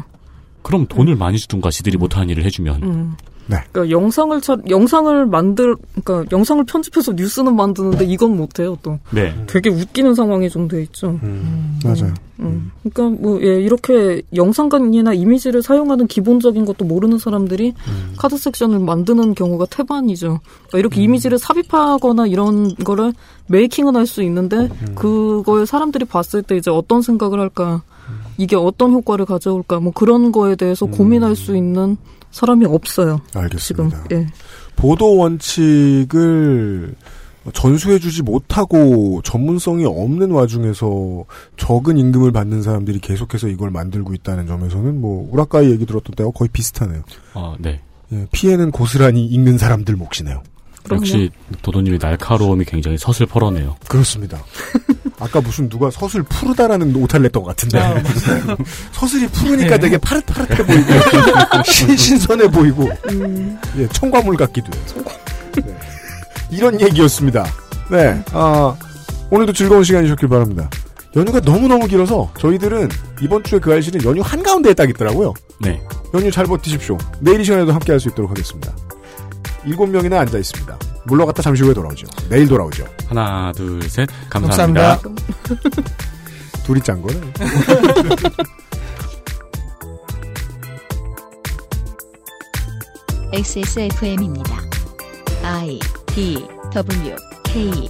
그럼 돈을 많이 주든가 지들이 못하는 일을 해주면 음. 네. 그러니까 영상을 차, 영상을 만들 그러니까 영상을 편집해서 뉴스는 만드는데 이건 못 해요 또. 네. 되게 웃기는 상황이 좀 돼 있죠. 맞아요. 음. 그러니까 뭐 예, 이렇게 영상관이나 이미지를 사용하는 기본적인 것도 모르는 사람들이 카드 섹션을 만드는 경우가 태반이죠. 그러니까 이렇게 이미지를 삽입하거나 이런 거를 메이킹은 할 수 있는데 그걸 사람들이 봤을 때 이제 어떤 생각을 할까, 이게 어떤 효과를 가져올까, 뭐 그런 거에 대해서 고민할 수 있는 사람이 없어요. 알겠습니다. 지금 예. 보도 원칙을 전수해주지 못하고 전문성이 없는 와중에서 적은 임금을 받는 사람들이 계속해서 이걸 만들고 있다는 점에서는 뭐 우라카이 얘기 들었던 때와 거의 비슷하네요. 어, 네. 예, 피해는 고스란히 읽는 사람들 몫이네요. 역시 도도님이 날카로움이 굉장히 서슬 퍼러네요. 그렇습니다. (laughs) 아까 무슨 누가 서술 푸르다라는 오타를 냈던 것 같은데. 아, (laughs) 서술이 푸르니까 네. 되게 파릇파릇해 보이고, (laughs) 신- 신선해 보이고, 예, 청과물 같기도 해요. 네. 이런 얘기였습니다. 네, 아, 오늘도 즐거운 시간이셨길 바랍니다. 연휴가 너무너무 길어서 저희들은 이번 주에 그 알실은 연휴 한가운데에 딱 있더라고요. 네. 연휴 잘 버티십시오. 내일 이 시간에도 함께 할 수 있도록 하겠습니다. 일곱 명이나 앉아 있습니다. 물러갔다 잠시 후에 돌아오죠. 내일 돌아오죠. 하나, 둘, 셋. 감사합니다. (laughs) 둘이 짠 거네. (laughs) XSFM입니다. I D W K